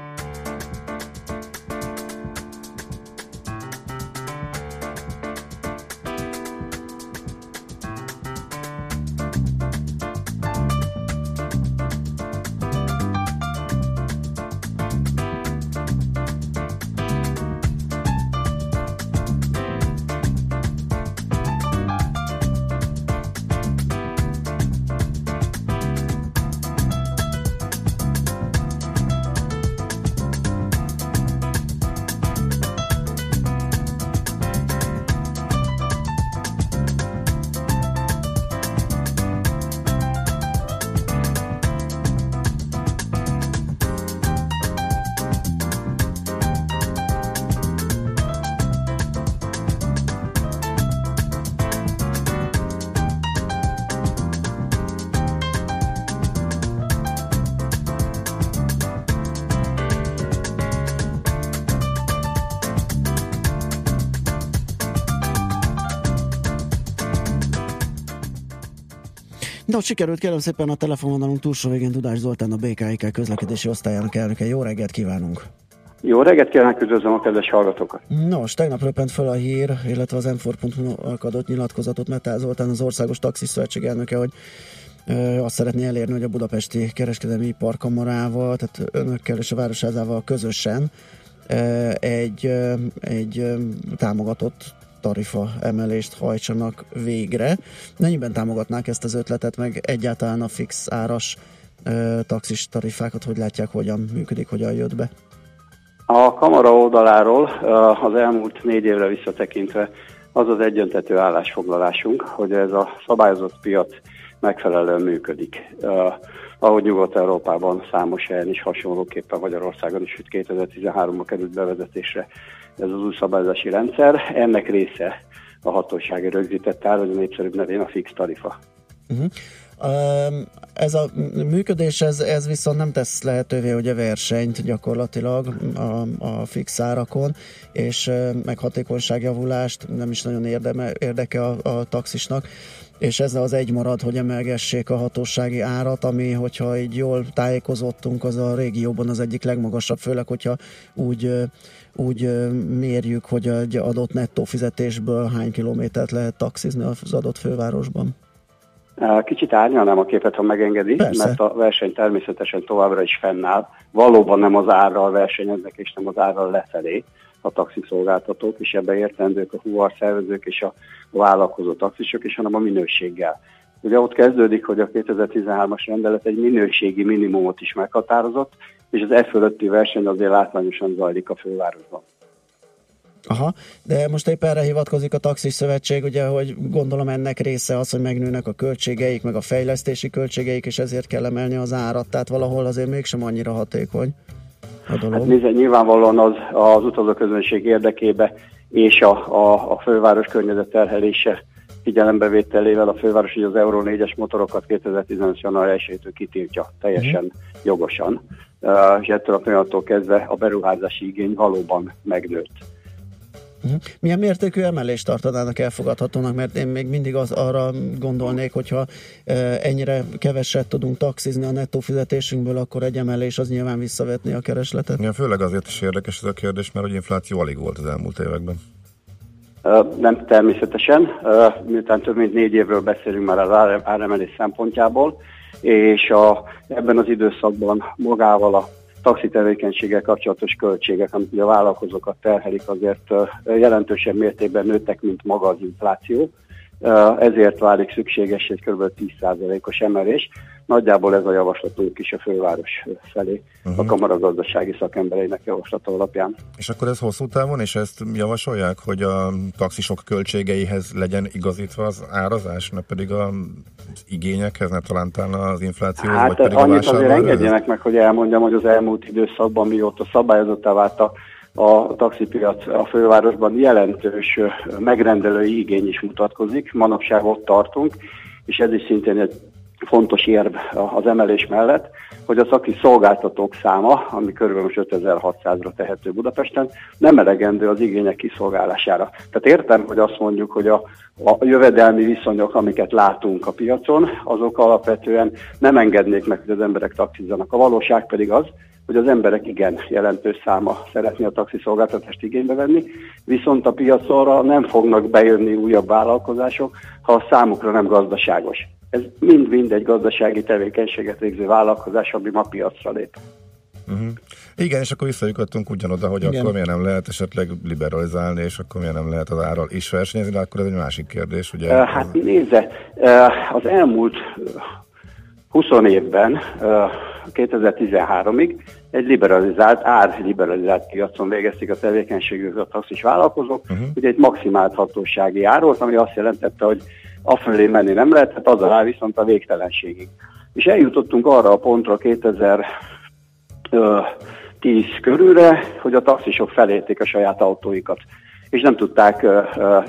No, sikerült kérem szépen a telefonvonalunk túlsó végén Tudás Zoltán, a BKIK közlekedési osztályának elnöke. Jó reggelt kívánunk! Jó reggelt kívánok, üdvözlöm a kedves hallgatókat! Nos, tegnap röpent fel a hír, illetve az m adott nyilatkozatot Metál Zoltán, az Országos Taxiszövetség elnöke, hogy azt szeretné elérni, hogy a budapesti kereskedelmi iparkamarával, tehát önökkel és a városházával közösen egy, egy támogatott tarifa emelést hajtsanak végre. Mennyiben támogatnák ezt az ötletet, meg egyáltalán a fix áras ö, taxis tarifákat, hogy látják, hogyan működik, hogyan jött be? A kamara oldaláról az elmúlt négy évre visszatekintve az az egyöntető állásfoglalásunk, hogy ez a szabályozott piac megfelelően működik. Ö, ahogy Nyugat-Európában számos helyen is hasonlóképpen Magyarországon is, hogy 2013-ban került bevezetésre ez az új szabályozási rendszer. Ennek része a hatósági rögzített ár, vagy a népszerűbb nevén a fix tarifa. Uh-huh. Ez a működés, ez, ez viszont nem tesz lehetővé ugye versenyt gyakorlatilag a, a fix árakon, és meg hatékonyságjavulást nem is nagyon érdeme, érdeke a, a taxisnak, és ez az egy marad, hogy emelgessék a hatósági árat, ami, hogyha így jól tájékozottunk, az a régióban az egyik legmagasabb, főleg, hogyha úgy úgy mérjük, hogy egy adott nettó fizetésből hány kilométert lehet taxizni az adott fővárosban. Kicsit árnyalnám a képet, ha megengedi, Persze. mert a verseny természetesen továbbra is fennáll. Valóban nem az árral versenyeznek, és nem az árral lefelé a taxiszolgáltatók, és ebbe értendők a huvar szervezők és a vállalkozó taxisok, és hanem a minőséggel. Ugye ott kezdődik, hogy a 2013-as rendelet egy minőségi minimumot is meghatározott, és az e fölötti verseny azért látványosan zajlik a fővárosban. Aha, de most épp erre hivatkozik a Taxis Szövetség, ugye, hogy gondolom ennek része az, hogy megnőnek a költségeik, meg a fejlesztési költségeik, és ezért kell emelni az árat, tehát valahol azért mégsem annyira hatékony a dolog. Hát nézze, nyilvánvalóan az, az utazóközönség érdekébe és a, a, a főváros környezet terhelése figyelembevételével a főváros hogy az Euró 4-es motorokat 2015. január 1-től kitiltja teljesen Mhm. jogosan, Uh, és ettől a pillanattól kezdve a beruházási igény valóban megnőtt. Uh-huh. Milyen mértékű emelést tartanának elfogadhatónak, mert én még mindig az arra gondolnék, hogyha e, ennyire keveset tudunk taxizni a nettó fizetésünkből, akkor egy emelés az nyilván visszavetni a keresletet. Ja, főleg azért is érdekes ez a kérdés, mert hogy infláció alig volt az elmúlt években. Nem természetesen, miután több mint négy évről beszélünk már az ár- áremelés szempontjából, és a, ebben az időszakban magával a taxi tevékenységgel kapcsolatos költségek, amit a vállalkozókat terhelik, azért jelentősebb mértékben nőttek, mint maga az infláció. Ezért válik szükséges egy kb. 10%-os emelés. Nagyjából ez a javaslatunk is a főváros felé, uh-huh. a kamaragazdasági szakembereinek javaslata alapján. És akkor ez hosszú távon, és ezt javasolják, hogy a taxisok költségeihez legyen igazítva az árazás, ne pedig az igényekhez, ne talán az inflációhoz, vagy Hát pedig a annyit azért vásárlóerőhöz? engedjenek meg, hogy elmondjam, hogy az elmúlt időszakban, mióta szabályozottá vált a, a taxipiac a fővárosban jelentős megrendelői igény is mutatkozik. Manapság ott tartunk, és ez is szintén egy fontos érv az emelés mellett, hogy a szaki szolgáltatók száma, ami körülbelül most 5600-ra tehető Budapesten, nem elegendő az igények kiszolgálására. Tehát értem, hogy azt mondjuk, hogy a, a jövedelmi viszonyok, amiket látunk a piacon, azok alapvetően nem engednék meg, hogy az emberek taxizzanak. A valóság pedig az, hogy az emberek igen jelentős száma szeretné a taxiszolgáltatást igénybe venni, viszont a piacra nem fognak bejönni újabb vállalkozások, ha a számukra nem gazdaságos. Ez mind-mind egy gazdasági tevékenységet végző vállalkozás, ami ma piacra lép. Uh-huh. Igen, és akkor visszajutottunk ugyanoda, hogy Igen. akkor miért nem lehet esetleg liberalizálni, és akkor miért nem lehet az árral is versenyezni, de akkor ez egy másik kérdés, ugye? Hát nézze, az elmúlt uh, 20 évben, uh, 2013-ig egy liberalizált, árliberalizált piacon végezték a tevékenységüket a taxis vállalkozók, uh-huh. ugye egy maximált hatósági ár volt, ami azt jelentette, hogy afölé menni nem lehet, hát az alá viszont a végtelenségig. És eljutottunk arra a pontra 2010 körülre, hogy a taxisok felérték a saját autóikat, és nem tudták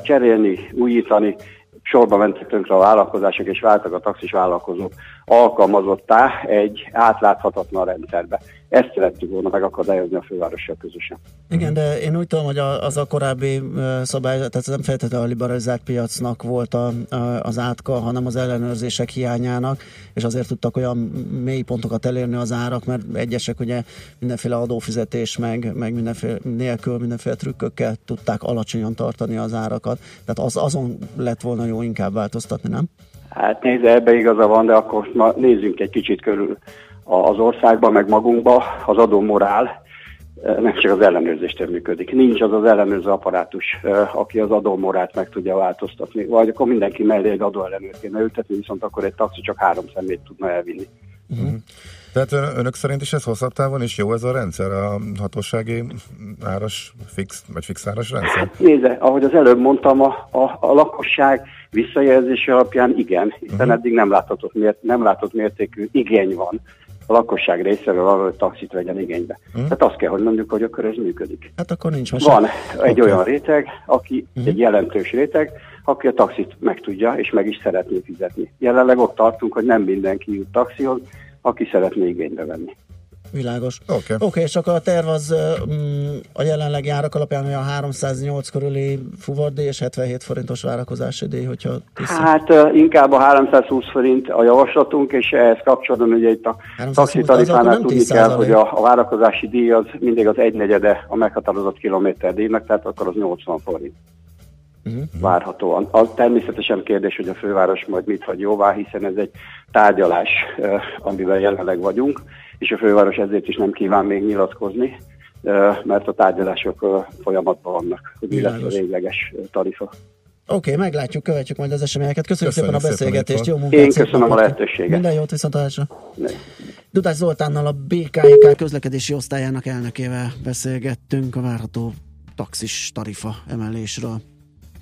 cserélni, újítani, sorba mentek tönkre a vállalkozások, és váltak a taxis vállalkozók alkalmazottá egy átláthatatlan rendszerbe. Ezt szerettük volna megakadályozni a fővárossal közösen. Igen, de én úgy tudom, hogy az a korábbi szabály, tehát nem feltétlenül a liberalizált piacnak volt a, az átka, hanem az ellenőrzések hiányának, és azért tudtak olyan mély pontokat elérni az árak, mert egyesek ugye mindenféle adófizetés meg, meg mindenféle, nélkül mindenféle trükkökkel tudták alacsonyan tartani az árakat. Tehát az, azon lett volna jó inkább változtatni, nem? Hát nézze, ebbe igaza van, de akkor ma nézzünk egy kicsit körül az országba, meg magunkba, az adó morál nem csak az ellenőrzéstől működik. Nincs az az ellenőrző apparátus, aki az adómorát meg tudja változtatni. Vagy akkor mindenki mellé egy adóellenőrt kéne ültetni, viszont akkor egy taxi csak három szemét tudna elvinni. Uh-huh. Tehát ön- önök szerint is ez hosszabb távon is jó ez a rendszer, a hatósági áras fix, vagy fix áras rendszer? Nézze, ahogy az előbb mondtam, a, a, a lakosság visszajelzése alapján igen, hiszen uh-huh. eddig nem látott, mért, nem látott mértékű igény van a lakosság részéről arra, hogy taxit vegyen igénybe. Uh-huh. Tehát azt kell, hogy mondjuk, hogy akkor ez működik. Hát akkor nincs most. Van egy okay. olyan réteg, aki uh-huh. egy jelentős réteg, aki a taxit meg tudja, és meg is szeretné fizetni. Jelenleg ott tartunk, hogy nem mindenki jut taxihoz, aki szeretné igénybe venni. Világos. Oké, okay. okay, és akkor a terv az um, a jelenlegi árak alapján olyan 308 körüli fuvardíj és 77 forintos várakozási díj, hogyha tisztán. Hát inkább a 320 forint a javaslatunk, és ehhez kapcsolatban ugye itt a taxitarifánál tudni kell, hogy a, a várakozási díj az mindig az egynegyede a meghatározott kilométer díjnak, tehát akkor az 80 forint. Uh-huh. Várhatóan. Az természetesen kérdés, hogy a főváros majd mit hagy jóvá, hiszen ez egy tárgyalás, amivel jelenleg vagyunk, és a főváros ezért is nem kíván még nyilatkozni, mert a tárgyalások folyamatban vannak, hogy mi lesz a végleges tarifa. Oké, okay, meglátjuk, követjük majd az eseményeket. Köszönjük, Köszönjük szépen a beszélgetést, szépen, jó munkát! Én köszönöm a lehetőséget. Minden jót, viszontlátásra! Dudás Zoltánnal a BKIK közlekedési osztályának elnökével beszélgettünk a várható taxis tarifa emelésről.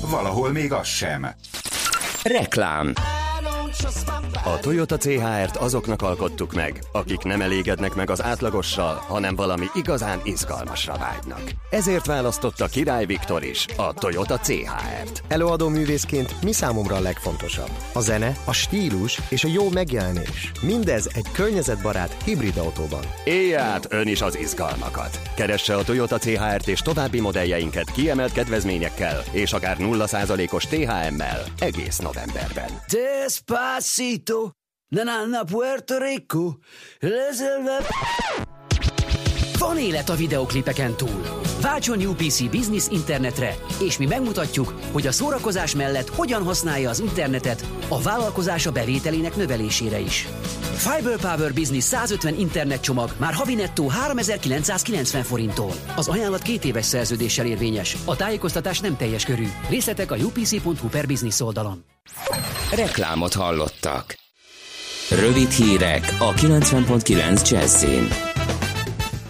Valahol még az sem. Reklám A Toyota CHR-t azoknak alkottuk meg, akik nem elégednek meg az átlagossal, hanem valami igazán izgalmasra vágynak. Ezért választotta Király Viktor is a Toyota CHR-t. Előadó művészként mi számomra a legfontosabb? A zene, a stílus és a jó megjelenés. Mindez egy környezetbarát hibrid autóban. Élj át ön is az izgalmakat. Keresse a Toyota CHR-t és további modelljeinket kiemelt kedvezményekkel és akár 0%-os THM-mel egész novemberben. Despacito, nanana Puerto Rico, reserva... Van élet a videoklipeken túl. Váltson UPC Business internetre, és mi megmutatjuk, hogy a szórakozás mellett hogyan használja az internetet a vállalkozása bevételének növelésére is. Fiber Power Business 150 internetcsomag már havi nettó 3990 forinttól. Az ajánlat két éves szerződéssel érvényes. A tájékoztatás nem teljes körű. Részletek a upc.hu per business oldalon. Reklámot hallottak. Rövid hírek a 90.9 Jazzin.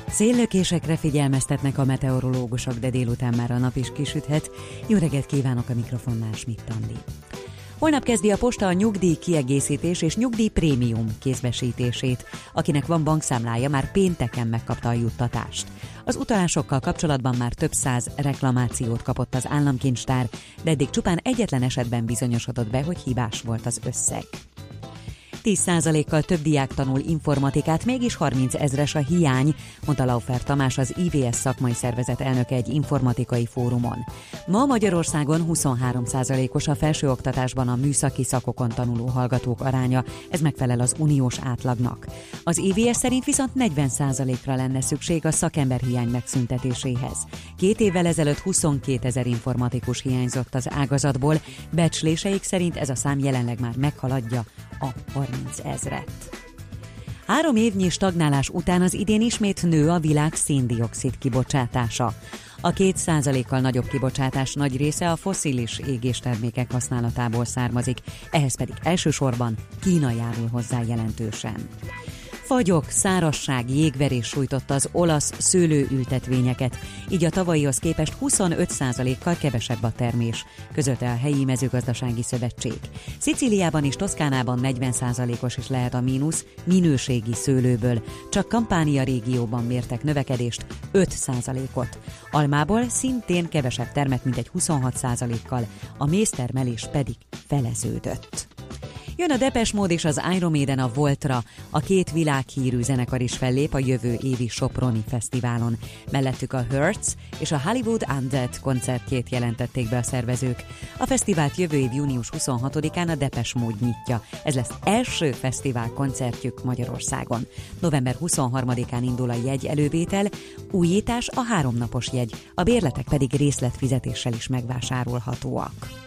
Széllökésekre figyelmeztetnek a meteorológusok, de délután már a nap is kisüthet. Jó reggelt kívánok a mikrofonnál, Schmidt Andi. Holnap kezdi a posta a nyugdíj kiegészítés és nyugdíj prémium kézbesítését. Akinek van bankszámlája, már pénteken megkapta a juttatást. Az utalásokkal kapcsolatban már több száz reklamációt kapott az államkincstár, de eddig csupán egyetlen esetben bizonyosodott be, hogy hibás volt az összeg. 10%-kal több diák tanul informatikát, mégis 30 ezres a hiány, mondta Laufer Tamás, az IVS szakmai szervezet elnöke egy informatikai fórumon. Ma Magyarországon 23%-os a felsőoktatásban a műszaki szakokon tanuló hallgatók aránya, ez megfelel az uniós átlagnak. Az IVS szerint viszont 40%-ra lenne szükség a szakemberhiány megszüntetéséhez. Két évvel ezelőtt 22 ezer informatikus hiányzott az ágazatból, becsléseik szerint ez a szám jelenleg már meghaladja a 30 ezret. Három évnyi stagnálás után az idén ismét nő a világ széndiokszid kibocsátása. A két százalékkal nagyobb kibocsátás nagy része a foszilis égéstermékek használatából származik, ehhez pedig elsősorban Kína járul hozzá jelentősen. Fagyok, szárasság, jégverés sújtotta az olasz szőlőültetvényeket, így a tavalyihoz képest 25%-kal kevesebb a termés, közölte a helyi mezőgazdasági szövetség. Szicíliában és Toszkánában 40%-os is lehet a mínusz minőségi szőlőből, csak Kampánia régióban mértek növekedést 5%-ot. Almából szintén kevesebb termet, mint egy 26%-kal, a méztermelés pedig feleződött. Jön a Depes Mód és az Iron Maiden a Voltra. A két világhírű zenekar is fellép a jövő évi Soproni Fesztiválon. Mellettük a Hertz és a Hollywood Undead koncertjét jelentették be a szervezők. A fesztivált jövő év június 26-án a Depes Mód nyitja. Ez lesz első fesztivál koncertjük Magyarországon. November 23-án indul a jegy elővétel, újítás a háromnapos jegy, a bérletek pedig részletfizetéssel is megvásárolhatóak.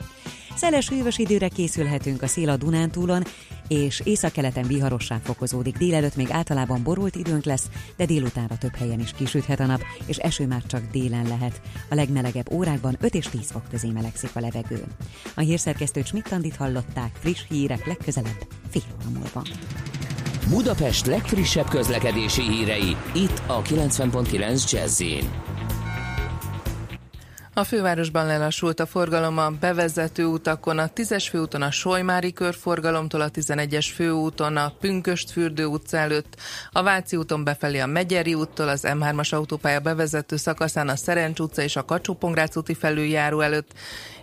Szeles hűvös időre készülhetünk a szél a Dunántúlon, és északkeleten viharossá fokozódik. Délelőtt még általában borult időnk lesz, de délutánra több helyen is kisüthet a nap, és eső már csak délen lehet. A legmelegebb órákban 5 és 10 fok közé melegszik a levegő. A hírszerkesztőt Schmidt-Andit hallották, friss hírek legközelebb fél óra múlva. Budapest legfrissebb közlekedési hírei, itt a 90.9 jazz A fővárosban lelassult a forgalom a bevezető utakon, a 10-es főúton a Solymári körforgalomtól, a 11-es főúton a Pünköstfürdő utca előtt, a Váci úton befelé a Megyeri úttól, az M3-as autópálya bevezető szakaszán a Szerencs utca és a kacsó úti felüljáró előtt,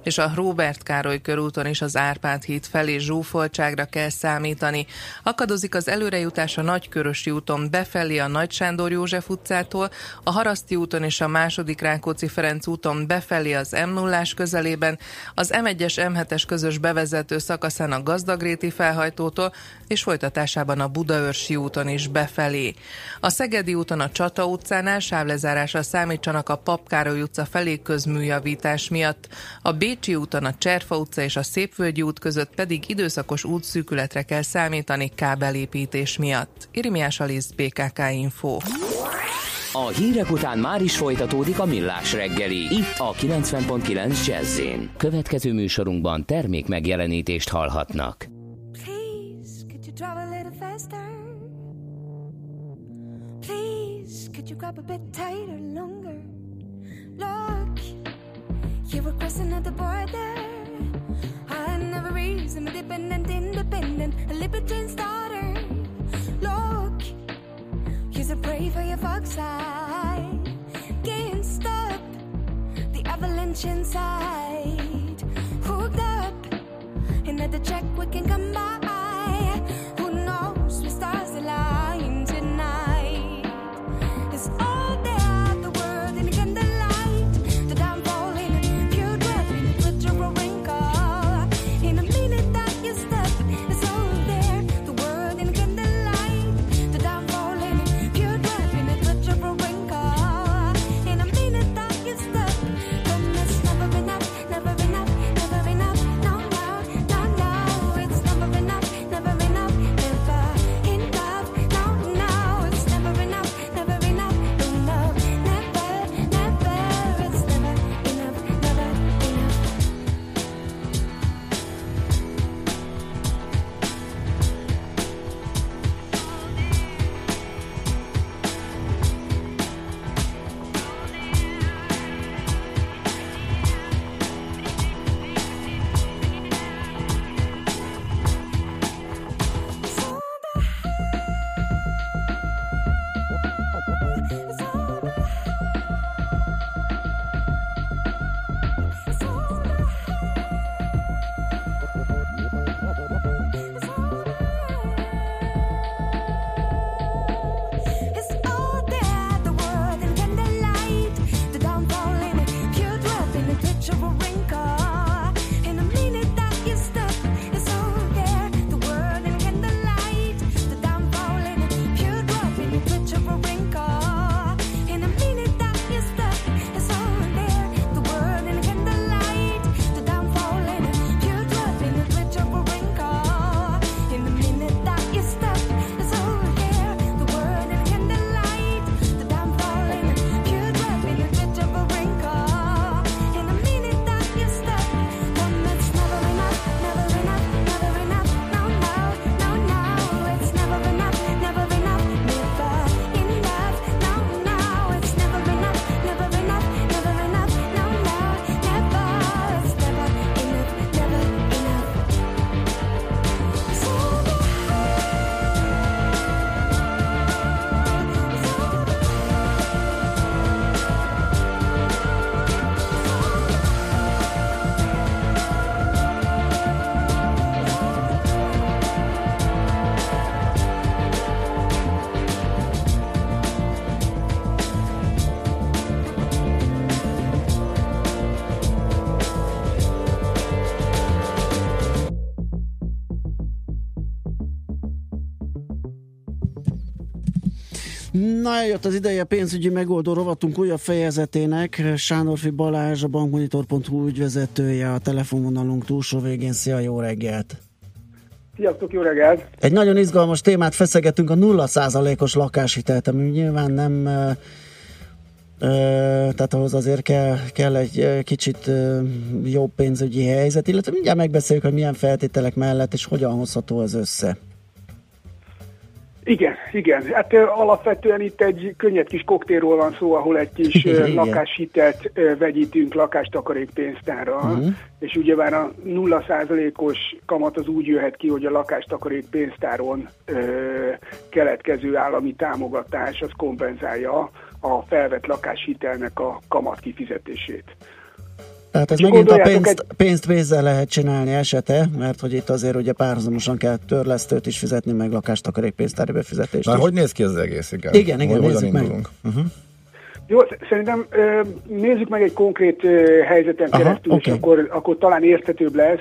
és a Róbert Károly körúton is az Árpád híd felé zsúfoltságra kell számítani. Akadozik az előrejutás a Nagykörösi úton befelé a Nagy Sándor József utcától, a Haraszti úton és a második Rákóczi Ferenc úton befelé az m 0 közelében, az M1-es M7-es közös bevezető szakaszán a Gazdagréti felhajtótól, és folytatásában a Budaörsi úton is befelé. A Szegedi úton a Csata utcánál sávlezárásra számítsanak a Papkároly utca felé közműjavítás miatt. A Bécsi úton a Cserfa utca és a Szépvölgyi út között pedig időszakos útszűkületre kell számítani kábelépítés miatt. Irimiás Alisz, BKK Info. A hírek után már is folytatódik a millás reggeli, itt a 90.9 jazz Következő műsorunkban termék megjelenítést hallhatnak. Drive a little faster? Please, could you grab a bit tighter, longer? Look, you were crossing at the border. I never reason, independent, independent, a libertine's daughter. Look, you're so brave for your fox side. Can't stop the avalanche inside. Hooked up, another check we can come by. Na, eljött az ideje a pénzügyi megoldó rovatunk újabb fejezetének. Sándorfi Balázs, a bankmonitor.hu ügyvezetője, a telefonvonalunk túlsó végén. Szia, jó reggelt! Sziasztok, jó reggelt! Egy nagyon izgalmas témát feszegetünk, a 0%-os lakáshitelt, ami nyilván nem ö, tehát ahhoz azért kell, kell egy kicsit ö, jobb pénzügyi helyzet, illetve mindjárt megbeszéljük, hogy milyen feltételek mellett és hogyan hozható az össze. Igen, igen. Hát alapvetően itt egy könnyed kis koktélról van szó, ahol egy kis Igen. lakáshitelt vegyítünk lakástakarékpénztárral, Mhm. és ugyebár a 0%-os kamat az úgy jöhet ki, hogy a lakástakarékpénztáron ö, keletkező állami támogatás az kompenzálja a felvett lakáshitelnek a kamat kifizetését. Tehát ez Csak megint a pénzt, pénzt pénzzel lehet csinálni esete, mert hogy itt azért ugye párhuzamosan kell törlesztőt is fizetni, meg lakástakarékpénztári befizetést Már is. hogy néz ki az egész? Igen, Igen, igen, Hogy nézzük meg. Uh-huh. Jó, sz- szerintem nézzük meg egy konkrét helyzeten Aha, keresztül, oké. és akkor, akkor talán érthetőbb lesz.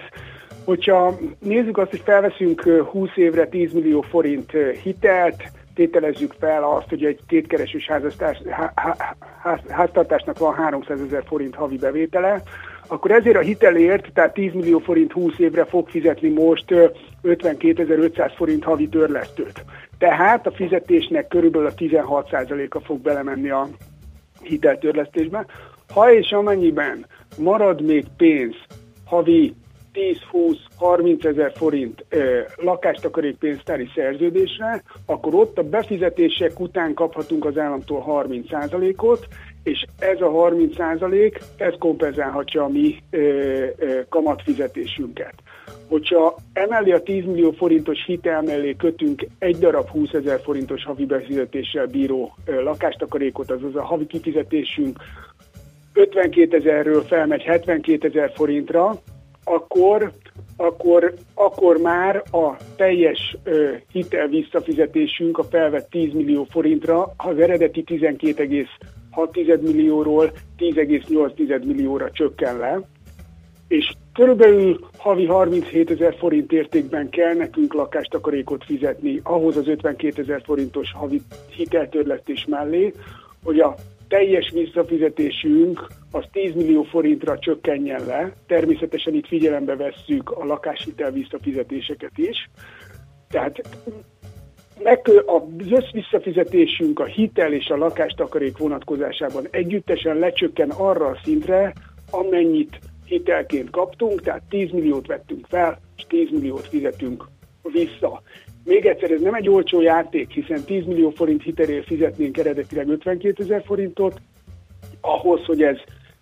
Hogyha nézzük azt, hogy felveszünk ö, 20 évre 10 millió forint hitelt, tételezzük fel azt, hogy egy kétkeresős házasztás, há, há, ház, háztartásnak van 300 ezer forint havi bevétele, akkor ezért a hitelért, tehát 10 millió forint 20 évre fog fizetni most ö, 52.500 forint havi törlesztőt. Tehát a fizetésnek körülbelül a 16%-a fog belemenni a hiteltörlesztésbe. Ha és amennyiben marad még pénz havi 10-20-30 ezer forint lakástakarékpénztári szerződésre, akkor ott a befizetések után kaphatunk az államtól 30%-ot, és ez a 30% ez kompenzálhatja a mi ö, ö, kamatfizetésünket. Hogyha emellé a 10 millió forintos hitel mellé kötünk egy darab 20 ezer forintos havi befizetéssel bíró ö, lakástakarékot, azaz a havi kifizetésünk 52 ezerről felmegy 72 ezer forintra, akkor, akkor, akkor már a teljes ö, hitel visszafizetésünk a felvett 10 millió forintra az eredeti 12,6 millióról 10,8 millióra csökken le, és körülbelül havi 37 ezer forint értékben kell nekünk lakástakarékot fizetni ahhoz az 52 ezer forintos havi hiteltörlesztés mellé, hogy a teljes visszafizetésünk az 10 millió forintra csökkenjen le. Természetesen itt figyelembe vesszük a lakáshitel visszafizetéseket is. Tehát az összvisszafizetésünk a hitel és a lakástakarék vonatkozásában együttesen lecsökken arra a szintre, amennyit hitelként kaptunk, tehát 10 milliót vettünk fel, és 10 milliót fizetünk vissza. Még egyszer, ez nem egy olcsó játék, hiszen 10 millió forint hitelért fizetnénk eredetileg 52 ezer forintot, ahhoz, hogy ez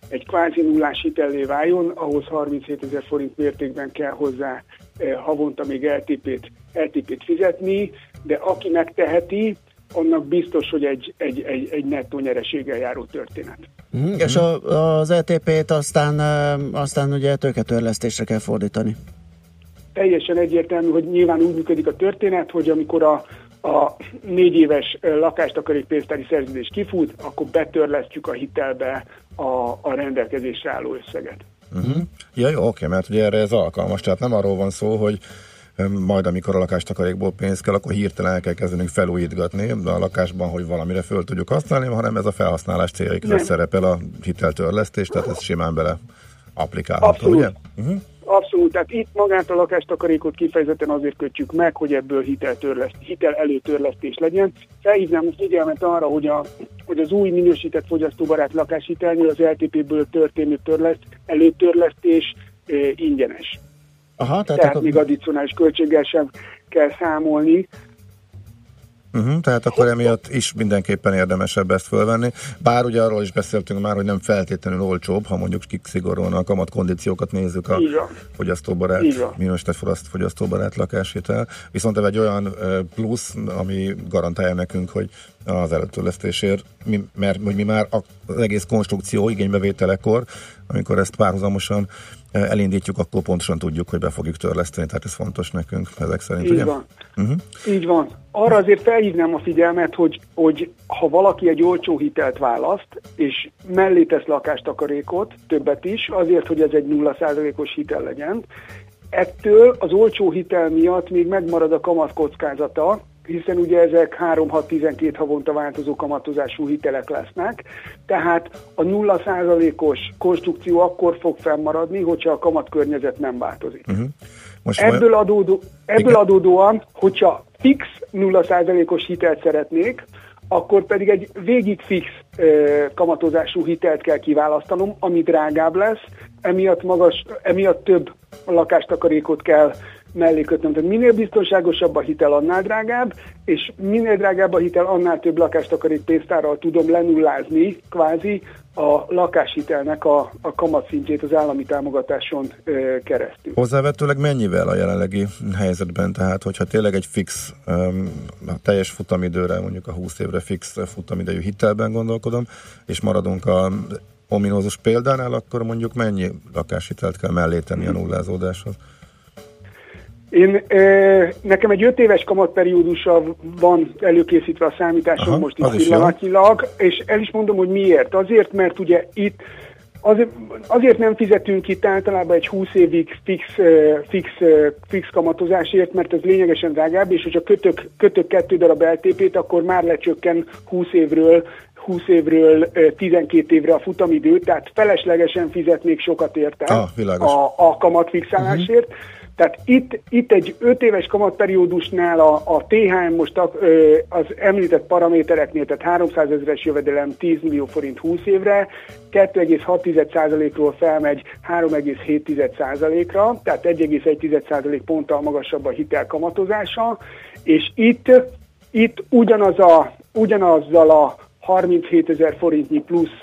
egy kvázi nullás hitellé váljon, ahhoz 37 ezer forint mértékben kell hozzá eh, havonta még LTP-t, LTP-t fizetni, de aki megteheti, annak biztos, hogy egy, egy, egy, egy nettó nyereséggel járó történet. Mhm, És a, az ETP-t aztán, ö, aztán ugye tőketörlesztésre kell fordítani. Teljesen egyértelmű, hogy nyilván úgy működik a történet, hogy amikor a, a négy éves lakástakarékpénztári szerződés kifut, akkor betörlesztjük a hitelbe a, a rendelkezésre álló összeget. Uh-huh. Ja, jó, oké, mert ugye erre ez alkalmas, tehát nem arról van szó, hogy majd amikor a lakástakarékból pénz kell, akkor hirtelen el kell kezdenünk felújítgatni de a lakásban, hogy valamire föl tudjuk használni, hanem ez a felhasználás céljára Nem. szerepel a hiteltörlesztés, tehát ez simán bele applikálható, Abszolút. ugye? Uh-huh. Abszolút, tehát itt magát a lakástakarékot kifejezetten azért kötjük meg, hogy ebből hiteltörleszt, hitel előtörlesztés legyen. Felhívnám a figyelmet arra, hogy, a, hogy az új minősített fogyasztóbarát lakáshitelnél az LTP-ből történő törleszt, előtörlesztés e, ingyenes. Aha, tehát, Tehát akkor, még addicionális költséggel sem kell számolni. Uh-huh, tehát akkor emiatt is mindenképpen érdemesebb ezt fölvenni. Bár ugye arról is beszéltünk már, hogy nem feltétlenül olcsóbb, ha mondjuk kik szigorúan a kamatkondíciókat nézzük a fogyasztóbarát, minősített fogyasztóbarát lakáshitel. Viszont ez egy olyan plusz, ami garantálja nekünk, hogy az előtörlesztésért, mi, mert hogy mi már az egész konstrukció igénybevételekor, amikor ezt párhuzamosan ö, elindítjuk, akkor pontosan tudjuk, hogy be fogjuk törleszteni, tehát ez fontos nekünk ezek szerint, Így ugye? van. Uh-huh. Így van. Arra azért felhívnám a figyelmet, hogy, hogy ha valaki egy olcsó hitelt választ, és mellé tesz lakástakarékot, többet is, azért, hogy ez egy 0%-os hitel legyen, ettől az olcsó hitel miatt még megmarad a kamat kockázata, hiszen ugye ezek 3-6-12 havonta változó kamatozású hitelek lesznek, tehát a 0%-os konstrukció akkor fog fennmaradni, hogyha a kamatkörnyezet nem változik. Uh-huh. Most Ebből, adódó, ebből adódóan, hogyha fix 0%-os hitelt szeretnék, akkor pedig egy végig fix ö, kamatozású hitelt kell kiválasztanom, ami drágább lesz, emiatt, magas, emiatt több lakástakarékot kell mellé kötnöm. Tehát minél biztonságosabb a hitel, annál drágább, és minél drágább a hitel, annál több lakástakarék pénztárral tudom lenullázni kvázi a lakáshitelnek a, a kamatszintjét az állami támogatáson ö, keresztül. Hozzávetőleg mennyivel a jelenlegi helyzetben, tehát hogyha tényleg egy fix, um, a teljes futamidőre, mondjuk a 20 évre fix futamidejű hitelben gondolkodom, és maradunk a ominózus példánál, akkor mondjuk mennyi lakáshitelt kell mellé tenni a nullázódáshoz? Én, ö, nekem egy öt éves kamatperiódusa van előkészítve a számításom Aha, most itt pillanatnyilag, és el is mondom, hogy miért. Azért, mert ugye itt azért, azért nem fizetünk itt általában egy 20 évig fix, fix, fix kamatozásért, mert ez lényegesen drágább, és hogyha kötök, kötök kettő darab LTP-t, akkor már lecsökken 20 évről 20 évről ö, 12 évre a futamidő, tehát feleslegesen fizetnék sokat érte Ah, világos. a, a kamatfixálásért. Tehát itt, itt egy 5 éves kamatperiódusnál a, a THM most az említett paramétereknél, tehát 300 ezeres jövedelem 10 millió forint 20 évre, 2,6%-ról felmegy 3,7%-ra, tehát 1,1% ponttal magasabb a hitel kamatozása, és itt, itt ugyanaz a, ugyanazzal a 37 ezer forintnyi plusz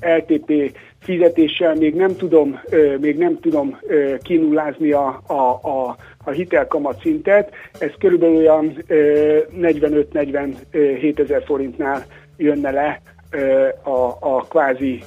LTP fizetéssel még nem tudom, még nem tudom ö, kinullázni a, a, a, a hitelkamat szintet. Ez körülbelül olyan ö, 45-47 ezer forintnál jönne le a, a kvázi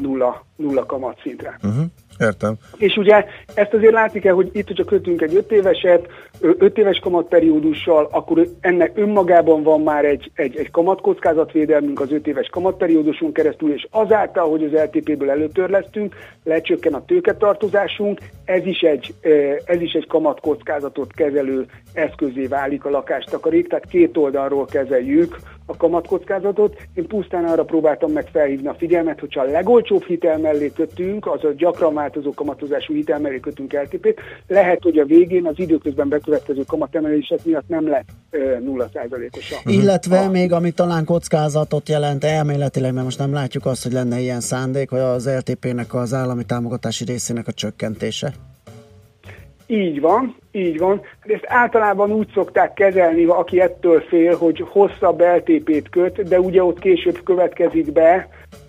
nulla, nulla kamat szintre. Uh-huh. Értem. És ugye ezt azért látni kell, hogy itt, hogyha kötünk egy 5 éveset, 5 éves kamatperiódussal, akkor ennek önmagában van már egy, egy, egy kamatkockázatvédelmünk az 5 éves kamatperióduson keresztül, és azáltal, hogy az LTP-ből előtörlesztünk, lecsökken a tőketartozásunk, ez is egy, ez is egy kamatkockázatot kezelő eszközé válik a lakástakarék, tehát két oldalról kezeljük a kamatkockázatot. Én pusztán arra próbáltam meg felhívni a figyelmet, hogyha a legolcsóbb hitel mellé kötünk, az a gyakran változó kamatozású hitel mellé kötünk LTP-t, lehet, hogy a végén az időközben bekövetkező kamatemelések miatt nem lesz ö, 0%-os a Illetve még, ami talán kockázatot jelent elméletileg, mert most nem látjuk azt, hogy lenne ilyen szándék, hogy az LTP-nek az állami támogatási részének a csökkentése. Így van, így van. Ezt általában úgy szokták kezelni, aki ettől fél, hogy hosszabb LTP-t köt, de ugye ott később következik be,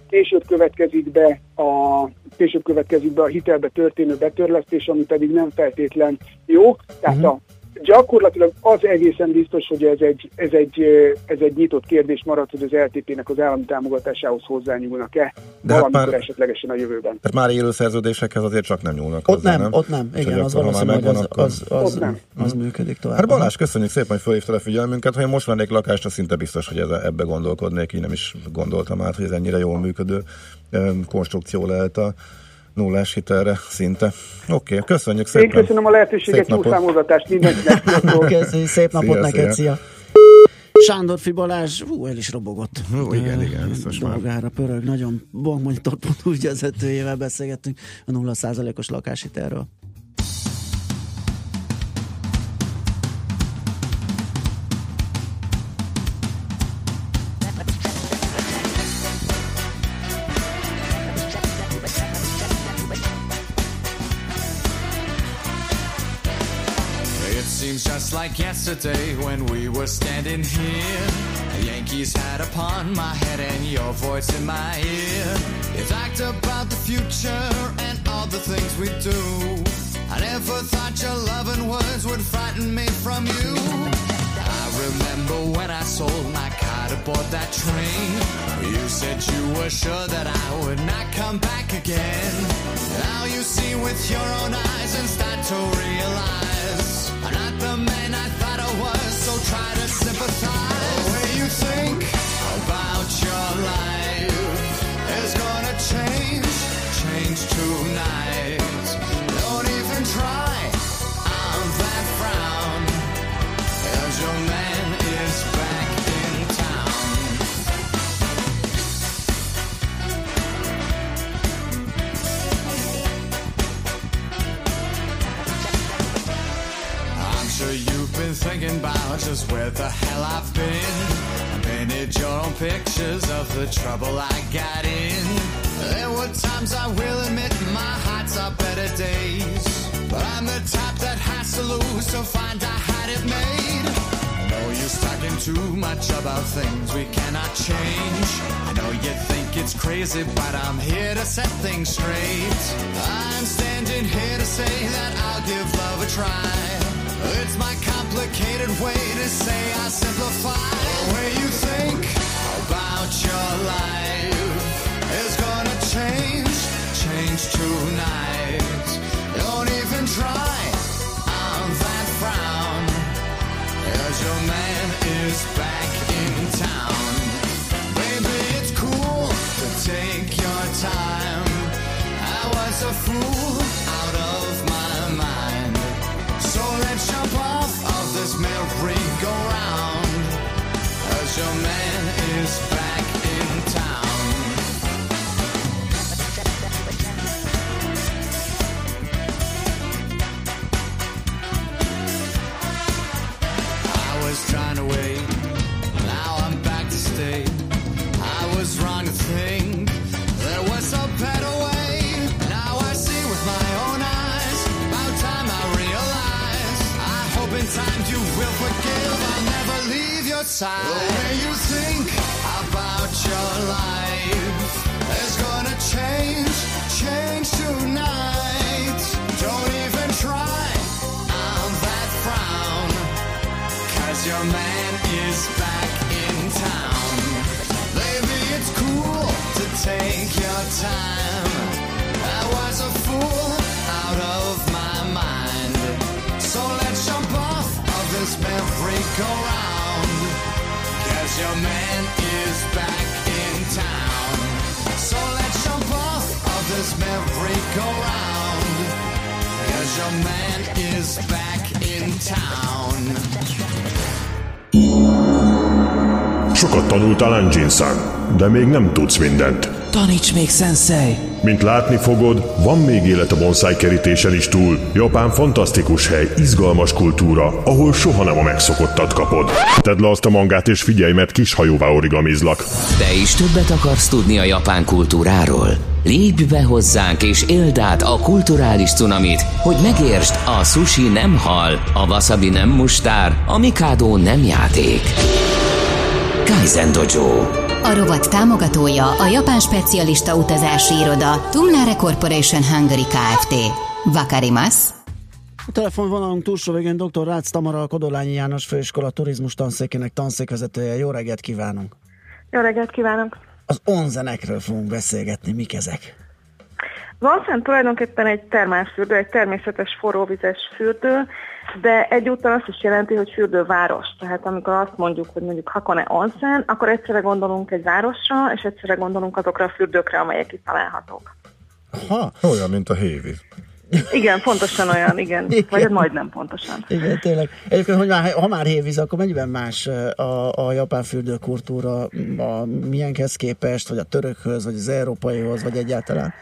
később következik be a később következik be a hitelbe történő betörlesztés, ami pedig nem feltétlen jó. Tehát uh-huh. a gyakorlatilag az egészen biztos, hogy ez egy, ez egy, ez egy nyitott kérdés marad, hogy az LTP-nek az állami támogatásához hozzányúlnak-e De hát valamikor már- esetlegesen a jövőben. Tehát már élő szerződésekhez azért csak nem nyúlnak Ott hozzá, nem, ott nem. És Igen, hogy az akkor, ha már valószínű, hogy megvan, az, akkor- az, az, Ott nem. az működik tovább. Hát Balázs, köszönjük szépen, hogy felhívtad a figyelmünket. Ha én most vennék lakást, az szinte biztos, hogy ez, ebbe gondolkodnék. Én nem is gondoltam át, hogy ez ennyire jól működő konstrukció lehet a nullás hitelre szinte. Oké, okay, köszönjük Én szépen. köszönöm a lehetőséget, Szép jó napot. számozatást mindenkinek. Köszi, szép napot Szia, neked, szia. szia! Sándorfi Balázs, hú, el is robogott. Hú, igen, igen, biztos már. Dolgára pörög, nagyon bankmonitor.hu ügyvezetőjével beszélgettünk a 0%-os lakáshitelről. Like yesterday when we were standing here. The Yankees hat upon my head and your voice in my ear. You talked about the future and all the things we do. I never thought your loving words would frighten me from you. I remember when I sold my car to board that train. You said you were sure that I would not come back again. Now you see with your own eyes and start to realize much about things we cannot change. I know you think it's crazy, but I'm here to set things straight. I'm standing here to say that I'll give love a try. It's my complicated way to say I simplify. The way you think about your life is gonna change, change tonight. Don't even try on that frown. Cause your man is back Oh. Side. The way you think about your life is gonna change, change tonight. Don't even try on that frown. Cause your man is back in town. Baby, it's cool to take your time. I was a fool out of my mind. So let's jump off of this merry-go-round. Sokat tanultál Anjin-san, de még nem tudsz mindent. Taníts még, sensei! Mint látni fogod, van még élet a bonsai kerítésen is túl. Japán fantasztikus hely, izgalmas kultúra, ahol soha nem a megszokottat kapod. Tedd le azt a mangát és figyelj, mert kis hajóvá origamizlak. Te is többet akarsz tudni a japán kultúráról? Lépj be hozzánk és éld át a kulturális cunamit, hogy megértsd, a sushi nem hal, a wasabi nem mustár, a mikado nem játék. Kaizen Dojo. A rovat támogatója a japán specialista utazási iroda Tumnare Corporation Hungary Kft. Vakarimasu. A telefonvonalunk túlsó végén dr. Rácz Tamara, a Kodolányi János Főiskola turizmus tanszékének tanszékvezetője. Jó reggelt kívánunk! Jó reggelt kívánok! Az onzenekről fogunk beszélgetni, mik ezek? Onsen tulajdonképpen egy termálfürdő, egy természetes forróvizes fürdő, de egyúttal azt is jelenti, hogy fürdőváros. Tehát amikor azt mondjuk, hogy mondjuk Hakone Onsen, akkor egyszerre gondolunk egy városra, és egyszerre gondolunk azokra a fürdőkre, amelyek itt találhatók. Ha, olyan, mint a hévíz. Igen, pontosan olyan, igen. Igen. Vagy hát majdnem pontosan. Igen, tényleg. Egyébként, hogy már, ha már hévíz, akkor mennyiben más a, a japán fürdőkultúra, a milyenhez képest, vagy a törökhöz, vagy az európaihoz, vagy egyáltalán?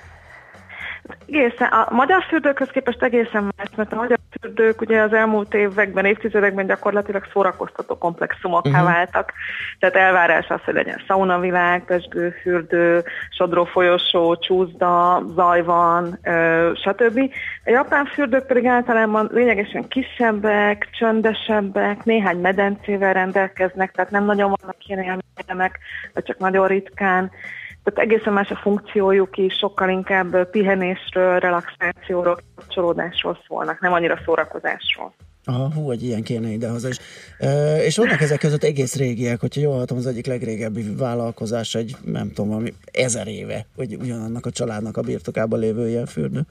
Egészen, a magyar fürdőkhöz képest egészen más, mert a magyar fürdők ugye az elmúlt években, évtizedekben gyakorlatilag szórakoztató komplexumokká uh-huh. váltak. Tehát elvárás az, hogy legyen szaunavilág, pesgőfürdő, sodró folyosó, csúszda, zaj van, ö, stb. A japán fürdők pedig általában lényegesen kisebbek, csöndesebbek, néhány medencével rendelkeznek, tehát nem nagyon vannak ilyen élmények, vagy csak nagyon ritkán. Tehát egészen más a funkciójuk is, sokkal inkább pihenésről, relaxációról, kapcsolódásról szólnak, nem annyira szórakozásról. Aha, hú, egy ilyen kéne idehaza is. E, és vannak ezek között egész régiek, hogyha jól hallottam, az egyik legrégebbi vállalkozás egy, nem tudom, valami ezer éve, hogy ugyanannak a családnak a birtokában lévő ilyen fürdő.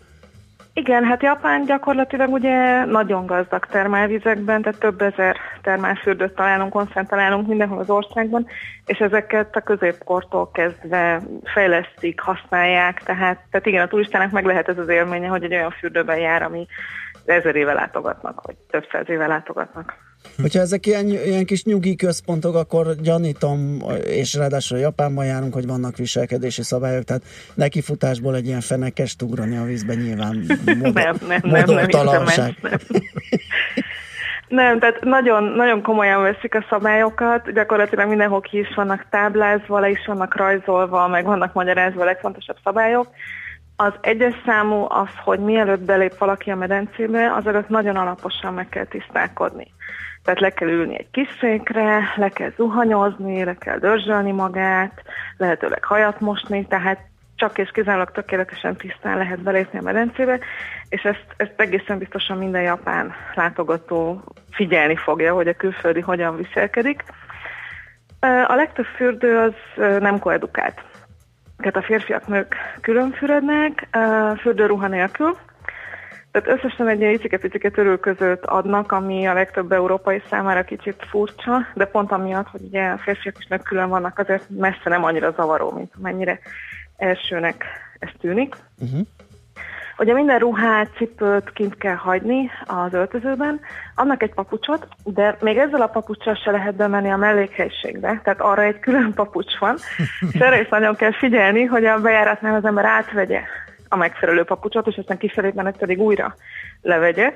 Igen, hát Japán gyakorlatilag ugye nagyon gazdag termálvizekben, tehát több ezer termálfürdőt találunk, onszent találunk mindenhol az országban, és ezeket a középkortól kezdve fejlesztik, használják, tehát, tehát igen, a turistának meg lehet ez az élménye, hogy egy olyan fürdőben jár, ami ezer éve látogatnak, vagy több száz éve látogatnak. Hogyha ezek ilyen, ilyen kis nyugi központok, akkor gyanítom, és ráadásul Japánban járunk, hogy vannak viselkedési szabályok, tehát nekifutásból egy ilyen fenekest ugrani a vízbe nyilván modor, nem, nem, nem, nem, nem. Nem, tehát nagyon, nagyon komolyan veszik a szabályokat, gyakorlatilag mindenhol ki is vannak táblázva, le is vannak rajzolva, meg vannak magyarázva a legfontosabb szabályok. Az egyes számú az, hogy mielőtt belép valaki a medencébe, azelőtt nagyon alaposan meg kell tisztálkodni. Tehát le kell ülni egy kis székre, le kell zuhanyozni, le kell dörzsölni magát, lehetőleg hajat mosni, tehát csak és kizárólag tökéletesen tisztán lehet belépni a medencébe, és ezt, ezt egészen biztosan minden japán látogató figyelni fogja, hogy a külföldi hogyan viselkedik. A legtöbb fürdő az nem koedukált. Tehát a férfiak, nők külön fürdnek, fürdőruha nélkül, tehát összesen egy ilyen icike-picike törülközőt adnak, ami a legtöbb európai számára kicsit furcsa, de pont amiatt, hogy ugye a férfiak és nők külön vannak, azért messze nem annyira zavaró, mint amennyire elsőnek ez tűnik. Uh-huh. Ugye minden ruhát, cipőt kint kell hagyni az öltözőben, annak egy papucsot, de még ezzel a papucsal se lehet bemenni a mellékhelyiségbe, tehát arra egy külön papucs van, és erre is nagyon kell figyelni, hogy a bejáratnál az ember átvegye a megfelelő papucsot, és aztán kifelé menet pedig újra levegye.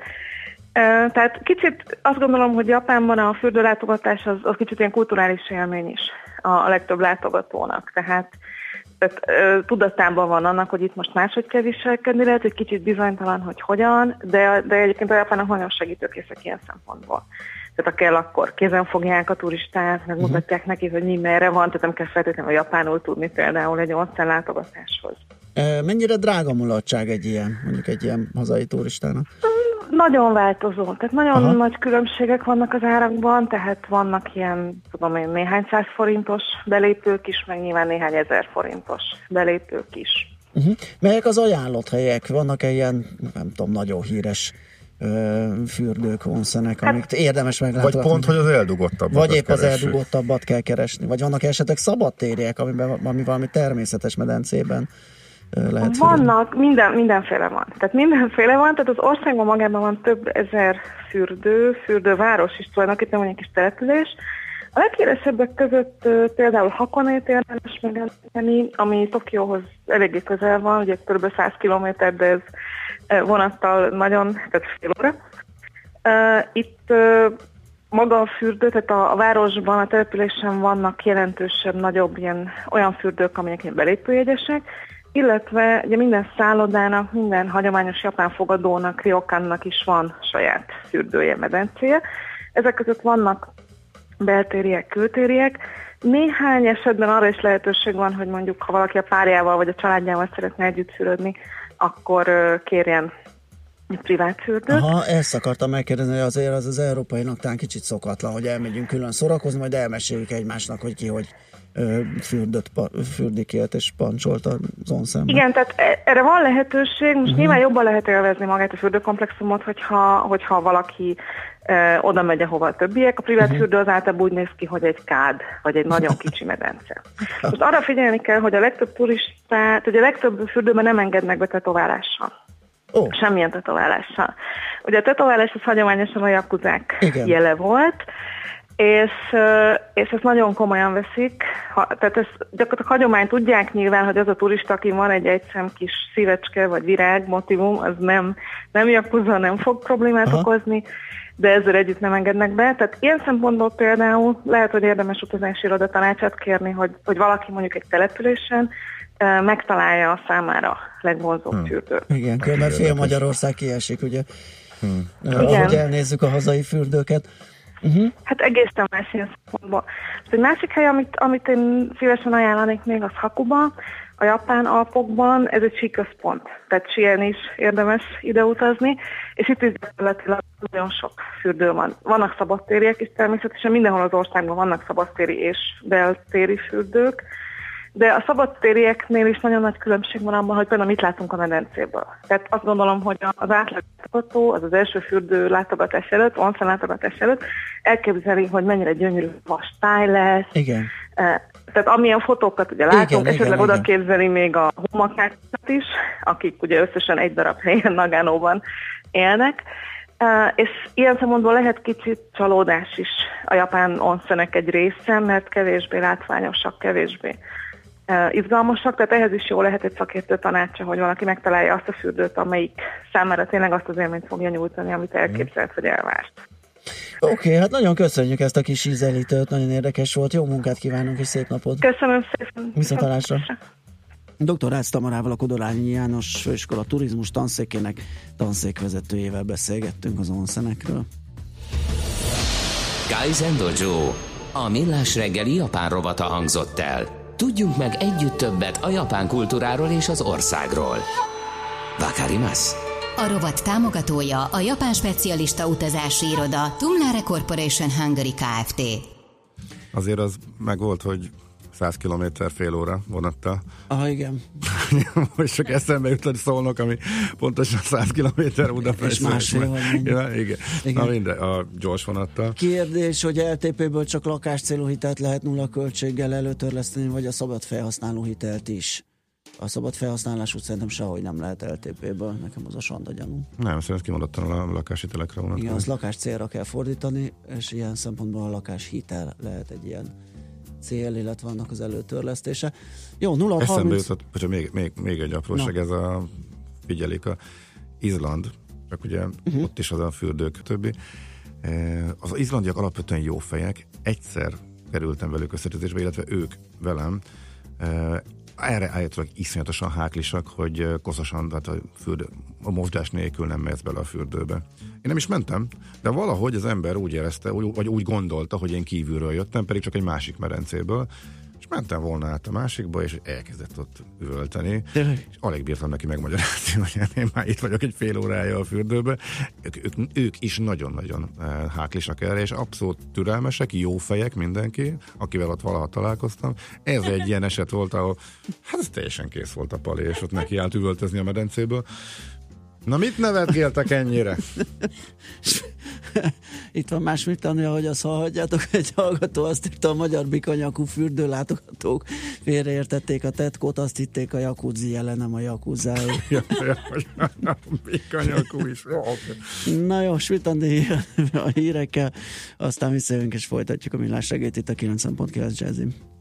Tehát kicsit azt gondolom, hogy Japánban a fürdőlátogatás az, az kicsit ilyen kulturális élmény is a, a legtöbb látogatónak. Tehát, tehát ö, tudatában van annak, hogy itt most máshogy kell viselkedni, lehet, hogy kicsit bizonytalan, hogy hogyan, de, de egyébként a japánok nagyon segítőkészek ilyen szempontból. Tehát ha kell, akkor kézen fogják a turistát, megmutatják neki, hogy mi merre van, tehát nem kell feltétlenül japánul tudni például egy ország látogatáshoz. Mennyire drága mulatság egy ilyen, mondjuk egy ilyen hazai turistának? Nagyon változó, tehát nagyon Aha. Nagy különbségek vannak az árakban, tehát vannak ilyen, tudom én, néhány száz forintos belépők is, meg nyilván néhány ezer forintos belépők is. Uh-huh. Melyek az ajánlott helyek? Vannak-e ilyen, nem tudom, nagyon híres ö, fürdők, onszenek, amiket érdemes meglátogatni? Vagy pont, hogy az eldugottabbat Vagy épp az eldugottabbat kell keresni. Vagy vannak esetleg szabadtériek, amiben, ami valami természetes medencében lehet? Vannak, minden, mindenféle van. Tehát mindenféle van, tehát az országban magában van több ezer fürdő, fürdőváros is tulajdonképpen van egy kis település. A leghíresebbek között például Hakonét érdemes megemlíteni, ami Tokióhoz eléggé közel van, ugye kb. 100 km, de ez vonattal nagyon, tehát fél óra. Itt maga a fürdő, tehát a, a városban, a településen vannak jelentősebb, nagyobb ilyen olyan fürdők, amelyek ilyen belépőjegyesek, illetve ugye minden szállodának, minden hagyományos japán fogadónak, ryokannak is van saját fürdője, medencéje. Ezek között vannak beltériek, kültériek. Néhány esetben arra is lehetőség van, hogy mondjuk ha valaki a párjával vagy a családjával szeretne együtt fürödni, akkor kérjen privát fürdőt. Aha, ezt akartam megkérdezni, hogy azért az az európainak talán kicsit szokatlan, hogy elmegyünk külön szórakozni, majd elmeséljük egymásnak, hogy ki hogy fürdött, fürdikért és pancsolt az onszemben. Igen, tehát e- erre van lehetőség, most uh-huh. nyilván jobban lehet élvezni magát a fürdőkomplexumot, hogyha, hogyha valaki e, oda megy, ahova a többiek. A privát uh-huh. fürdő az általában úgy néz ki, hogy egy kád, vagy egy nagyon kicsi medence. Most arra figyelni kell, hogy a legtöbb turistát, ugye a legtöbb fürdőben nem engednek be tetoválással. Oh. Semmilyen tetoválással. Ugye a tetoválás az hagyományosan a jakuzák jele volt, és, és ezt nagyon komolyan veszik. Ha, tehát ezt gyakorlatilag hagyomány tudják nyilván, hogy az a turista, aki van egy egyszem kis szívecske vagy virág motivum, az nem, nem jakuza, nem fog problémát Aha. Okozni, de ezzel együtt nem engednek be. Tehát ilyen szempontból például lehet, hogy érdemes utazási iroda tanácsát kérni, hogy, hogy valaki mondjuk egy településen megtalálja a számára legvonzóbb hmm. fürdőt. Igen, különben fél Magyarország kiesik, ugye? Hmm. Ahogy elnézzük a hazai fürdőket. Uh-huh. Hát egészen más ilyen szempontból. Egy másik hely, amit, amit én szívesen ajánlanék még, az Hakuba, a japán Alpokban, ez egy síközpont, tehát síelni is érdemes ide utazni, és itt is gyakorlatilag nagyon sok fürdő van. Vannak szabadtériek is természetesen, mindenhol az országban vannak szabadtéri és beltéri fürdők, de a szabadtérieknél is nagyon nagy különbség van abban, hogy például mit látunk a medencéből. Tehát azt gondolom, hogy az átlag látogató, az az első fürdő látogatás előtt, onsen látogatás előtt elképzeli, hogy mennyire gyönyörű vas táj lesz. Igen. Eh, Tehát amilyen fotókat ugye látunk, Igen, esetleg igen, oda igen. képzeli még a homakákat is, akik ugye összesen egy darab helyen Nagánóban élnek. Uh, és ilyen szempontból lehet kicsit csalódás is a japán onszenek egy része, mert kevésbé látványosak, kevésbé izgalmasak, tehát ehhez is jó lehet egy szakértő tanácsa, hogy valaki megtalálja azt a fürdőt, amelyik számára tényleg azt az élményt fogja nyújtani, amit elképzelt vagy elvárt. Oké, okay, hát nagyon köszönjük ezt a kis ízelítőt, nagyon érdekes volt, jó munkát kívánunk és szép napot. Köszönöm szépen. Viszontalásra. Dr. Rácz Tamarával, a Kodolányi János Főiskola Turizmus tanszékének tanszékvezetőjével beszélgettünk az onszenekről. Kaizen Dojo, a millás reggeli japán rovata hangzott el. Tudjunk meg együtt többet a japán kultúráról és az országról. Vakarimasu. A rovat támogatója a japán specialista utazási iroda Tumlare Corporation Hungary Kft. Azért az meg volt, hogy 100 km fél óra vonattal. Ah, igen. Most csak eszembe jutott szólnak, ami pontosan 100 km Budapest. És másfél vagy ja, igen. Igen. Na minden, a gyors vonattal. Kérdés, hogy LTP-ből csak lakáscélú hitelt lehet nulla költséggel előtörleszteni, vagy a szabad felhasználó hitelt is? A szabad felhasználású szerintem sehogy nem lehet LTP-ből, nekem az a sanda gyanú. Nem, szerintem kimondottan a lakáshitelekre vonatkozik. Igen, az lakás célra kell fordítani, és ilyen szempontból a lakás hitel lehet egy ilyen cél, illetve annak az előtörlesztése. Jó, 0 Eszembe 30... jutott, bocsánat, még, még, még egy apróság, Na. ez a figyelik a Izland, csak ugye uh-huh. ott is az a fürdők, többi. Eh, Az izlandiak alapvetően jó fejek, egyszer kerültem velük összetetésbe, illetve ők velem, Eh, erre állítólag iszonyatosan háklisak, hogy koszosan, tehát a, fürdő, a mosdás nélkül nem mehetsz bele a fürdőbe. Én nem is mentem, de valahogy az ember úgy érezte, vagy úgy gondolta, hogy én kívülről jöttem, pedig csak egy másik medencéből, és mentem volna át a másikba, és elkezdett ott üvölteni. Tényleg? És alig bírtam neki megmagyarázni, hogy én már itt vagyok egy fél órája a fürdőbe. Ők, ők, ők is nagyon-nagyon eh, háklisak erre, és abszolút türelmesek, jó fejek mindenki, akivel ott valaha találkoztam. Ez egy ilyen eset volt, ahol hát ez teljesen kész volt a pali, és ott neki állt üvöltözni a medencéből. Na mit nevetgéltek ennyire? Itt van más mit tanulja, hogy azt hallhatjátok, egy hallgató azt írta a magyar bikanyakú fürdőlátogatók félreértették a tetkót, azt hitték a jacuzzi jelen, nem a jacuzzáé. ja, ja, Bikanyakú is. Na jó, Svitandi a hírekkel, aztán visszajövünk és folytatjuk a millás segít itt a 90.9 Jazzin.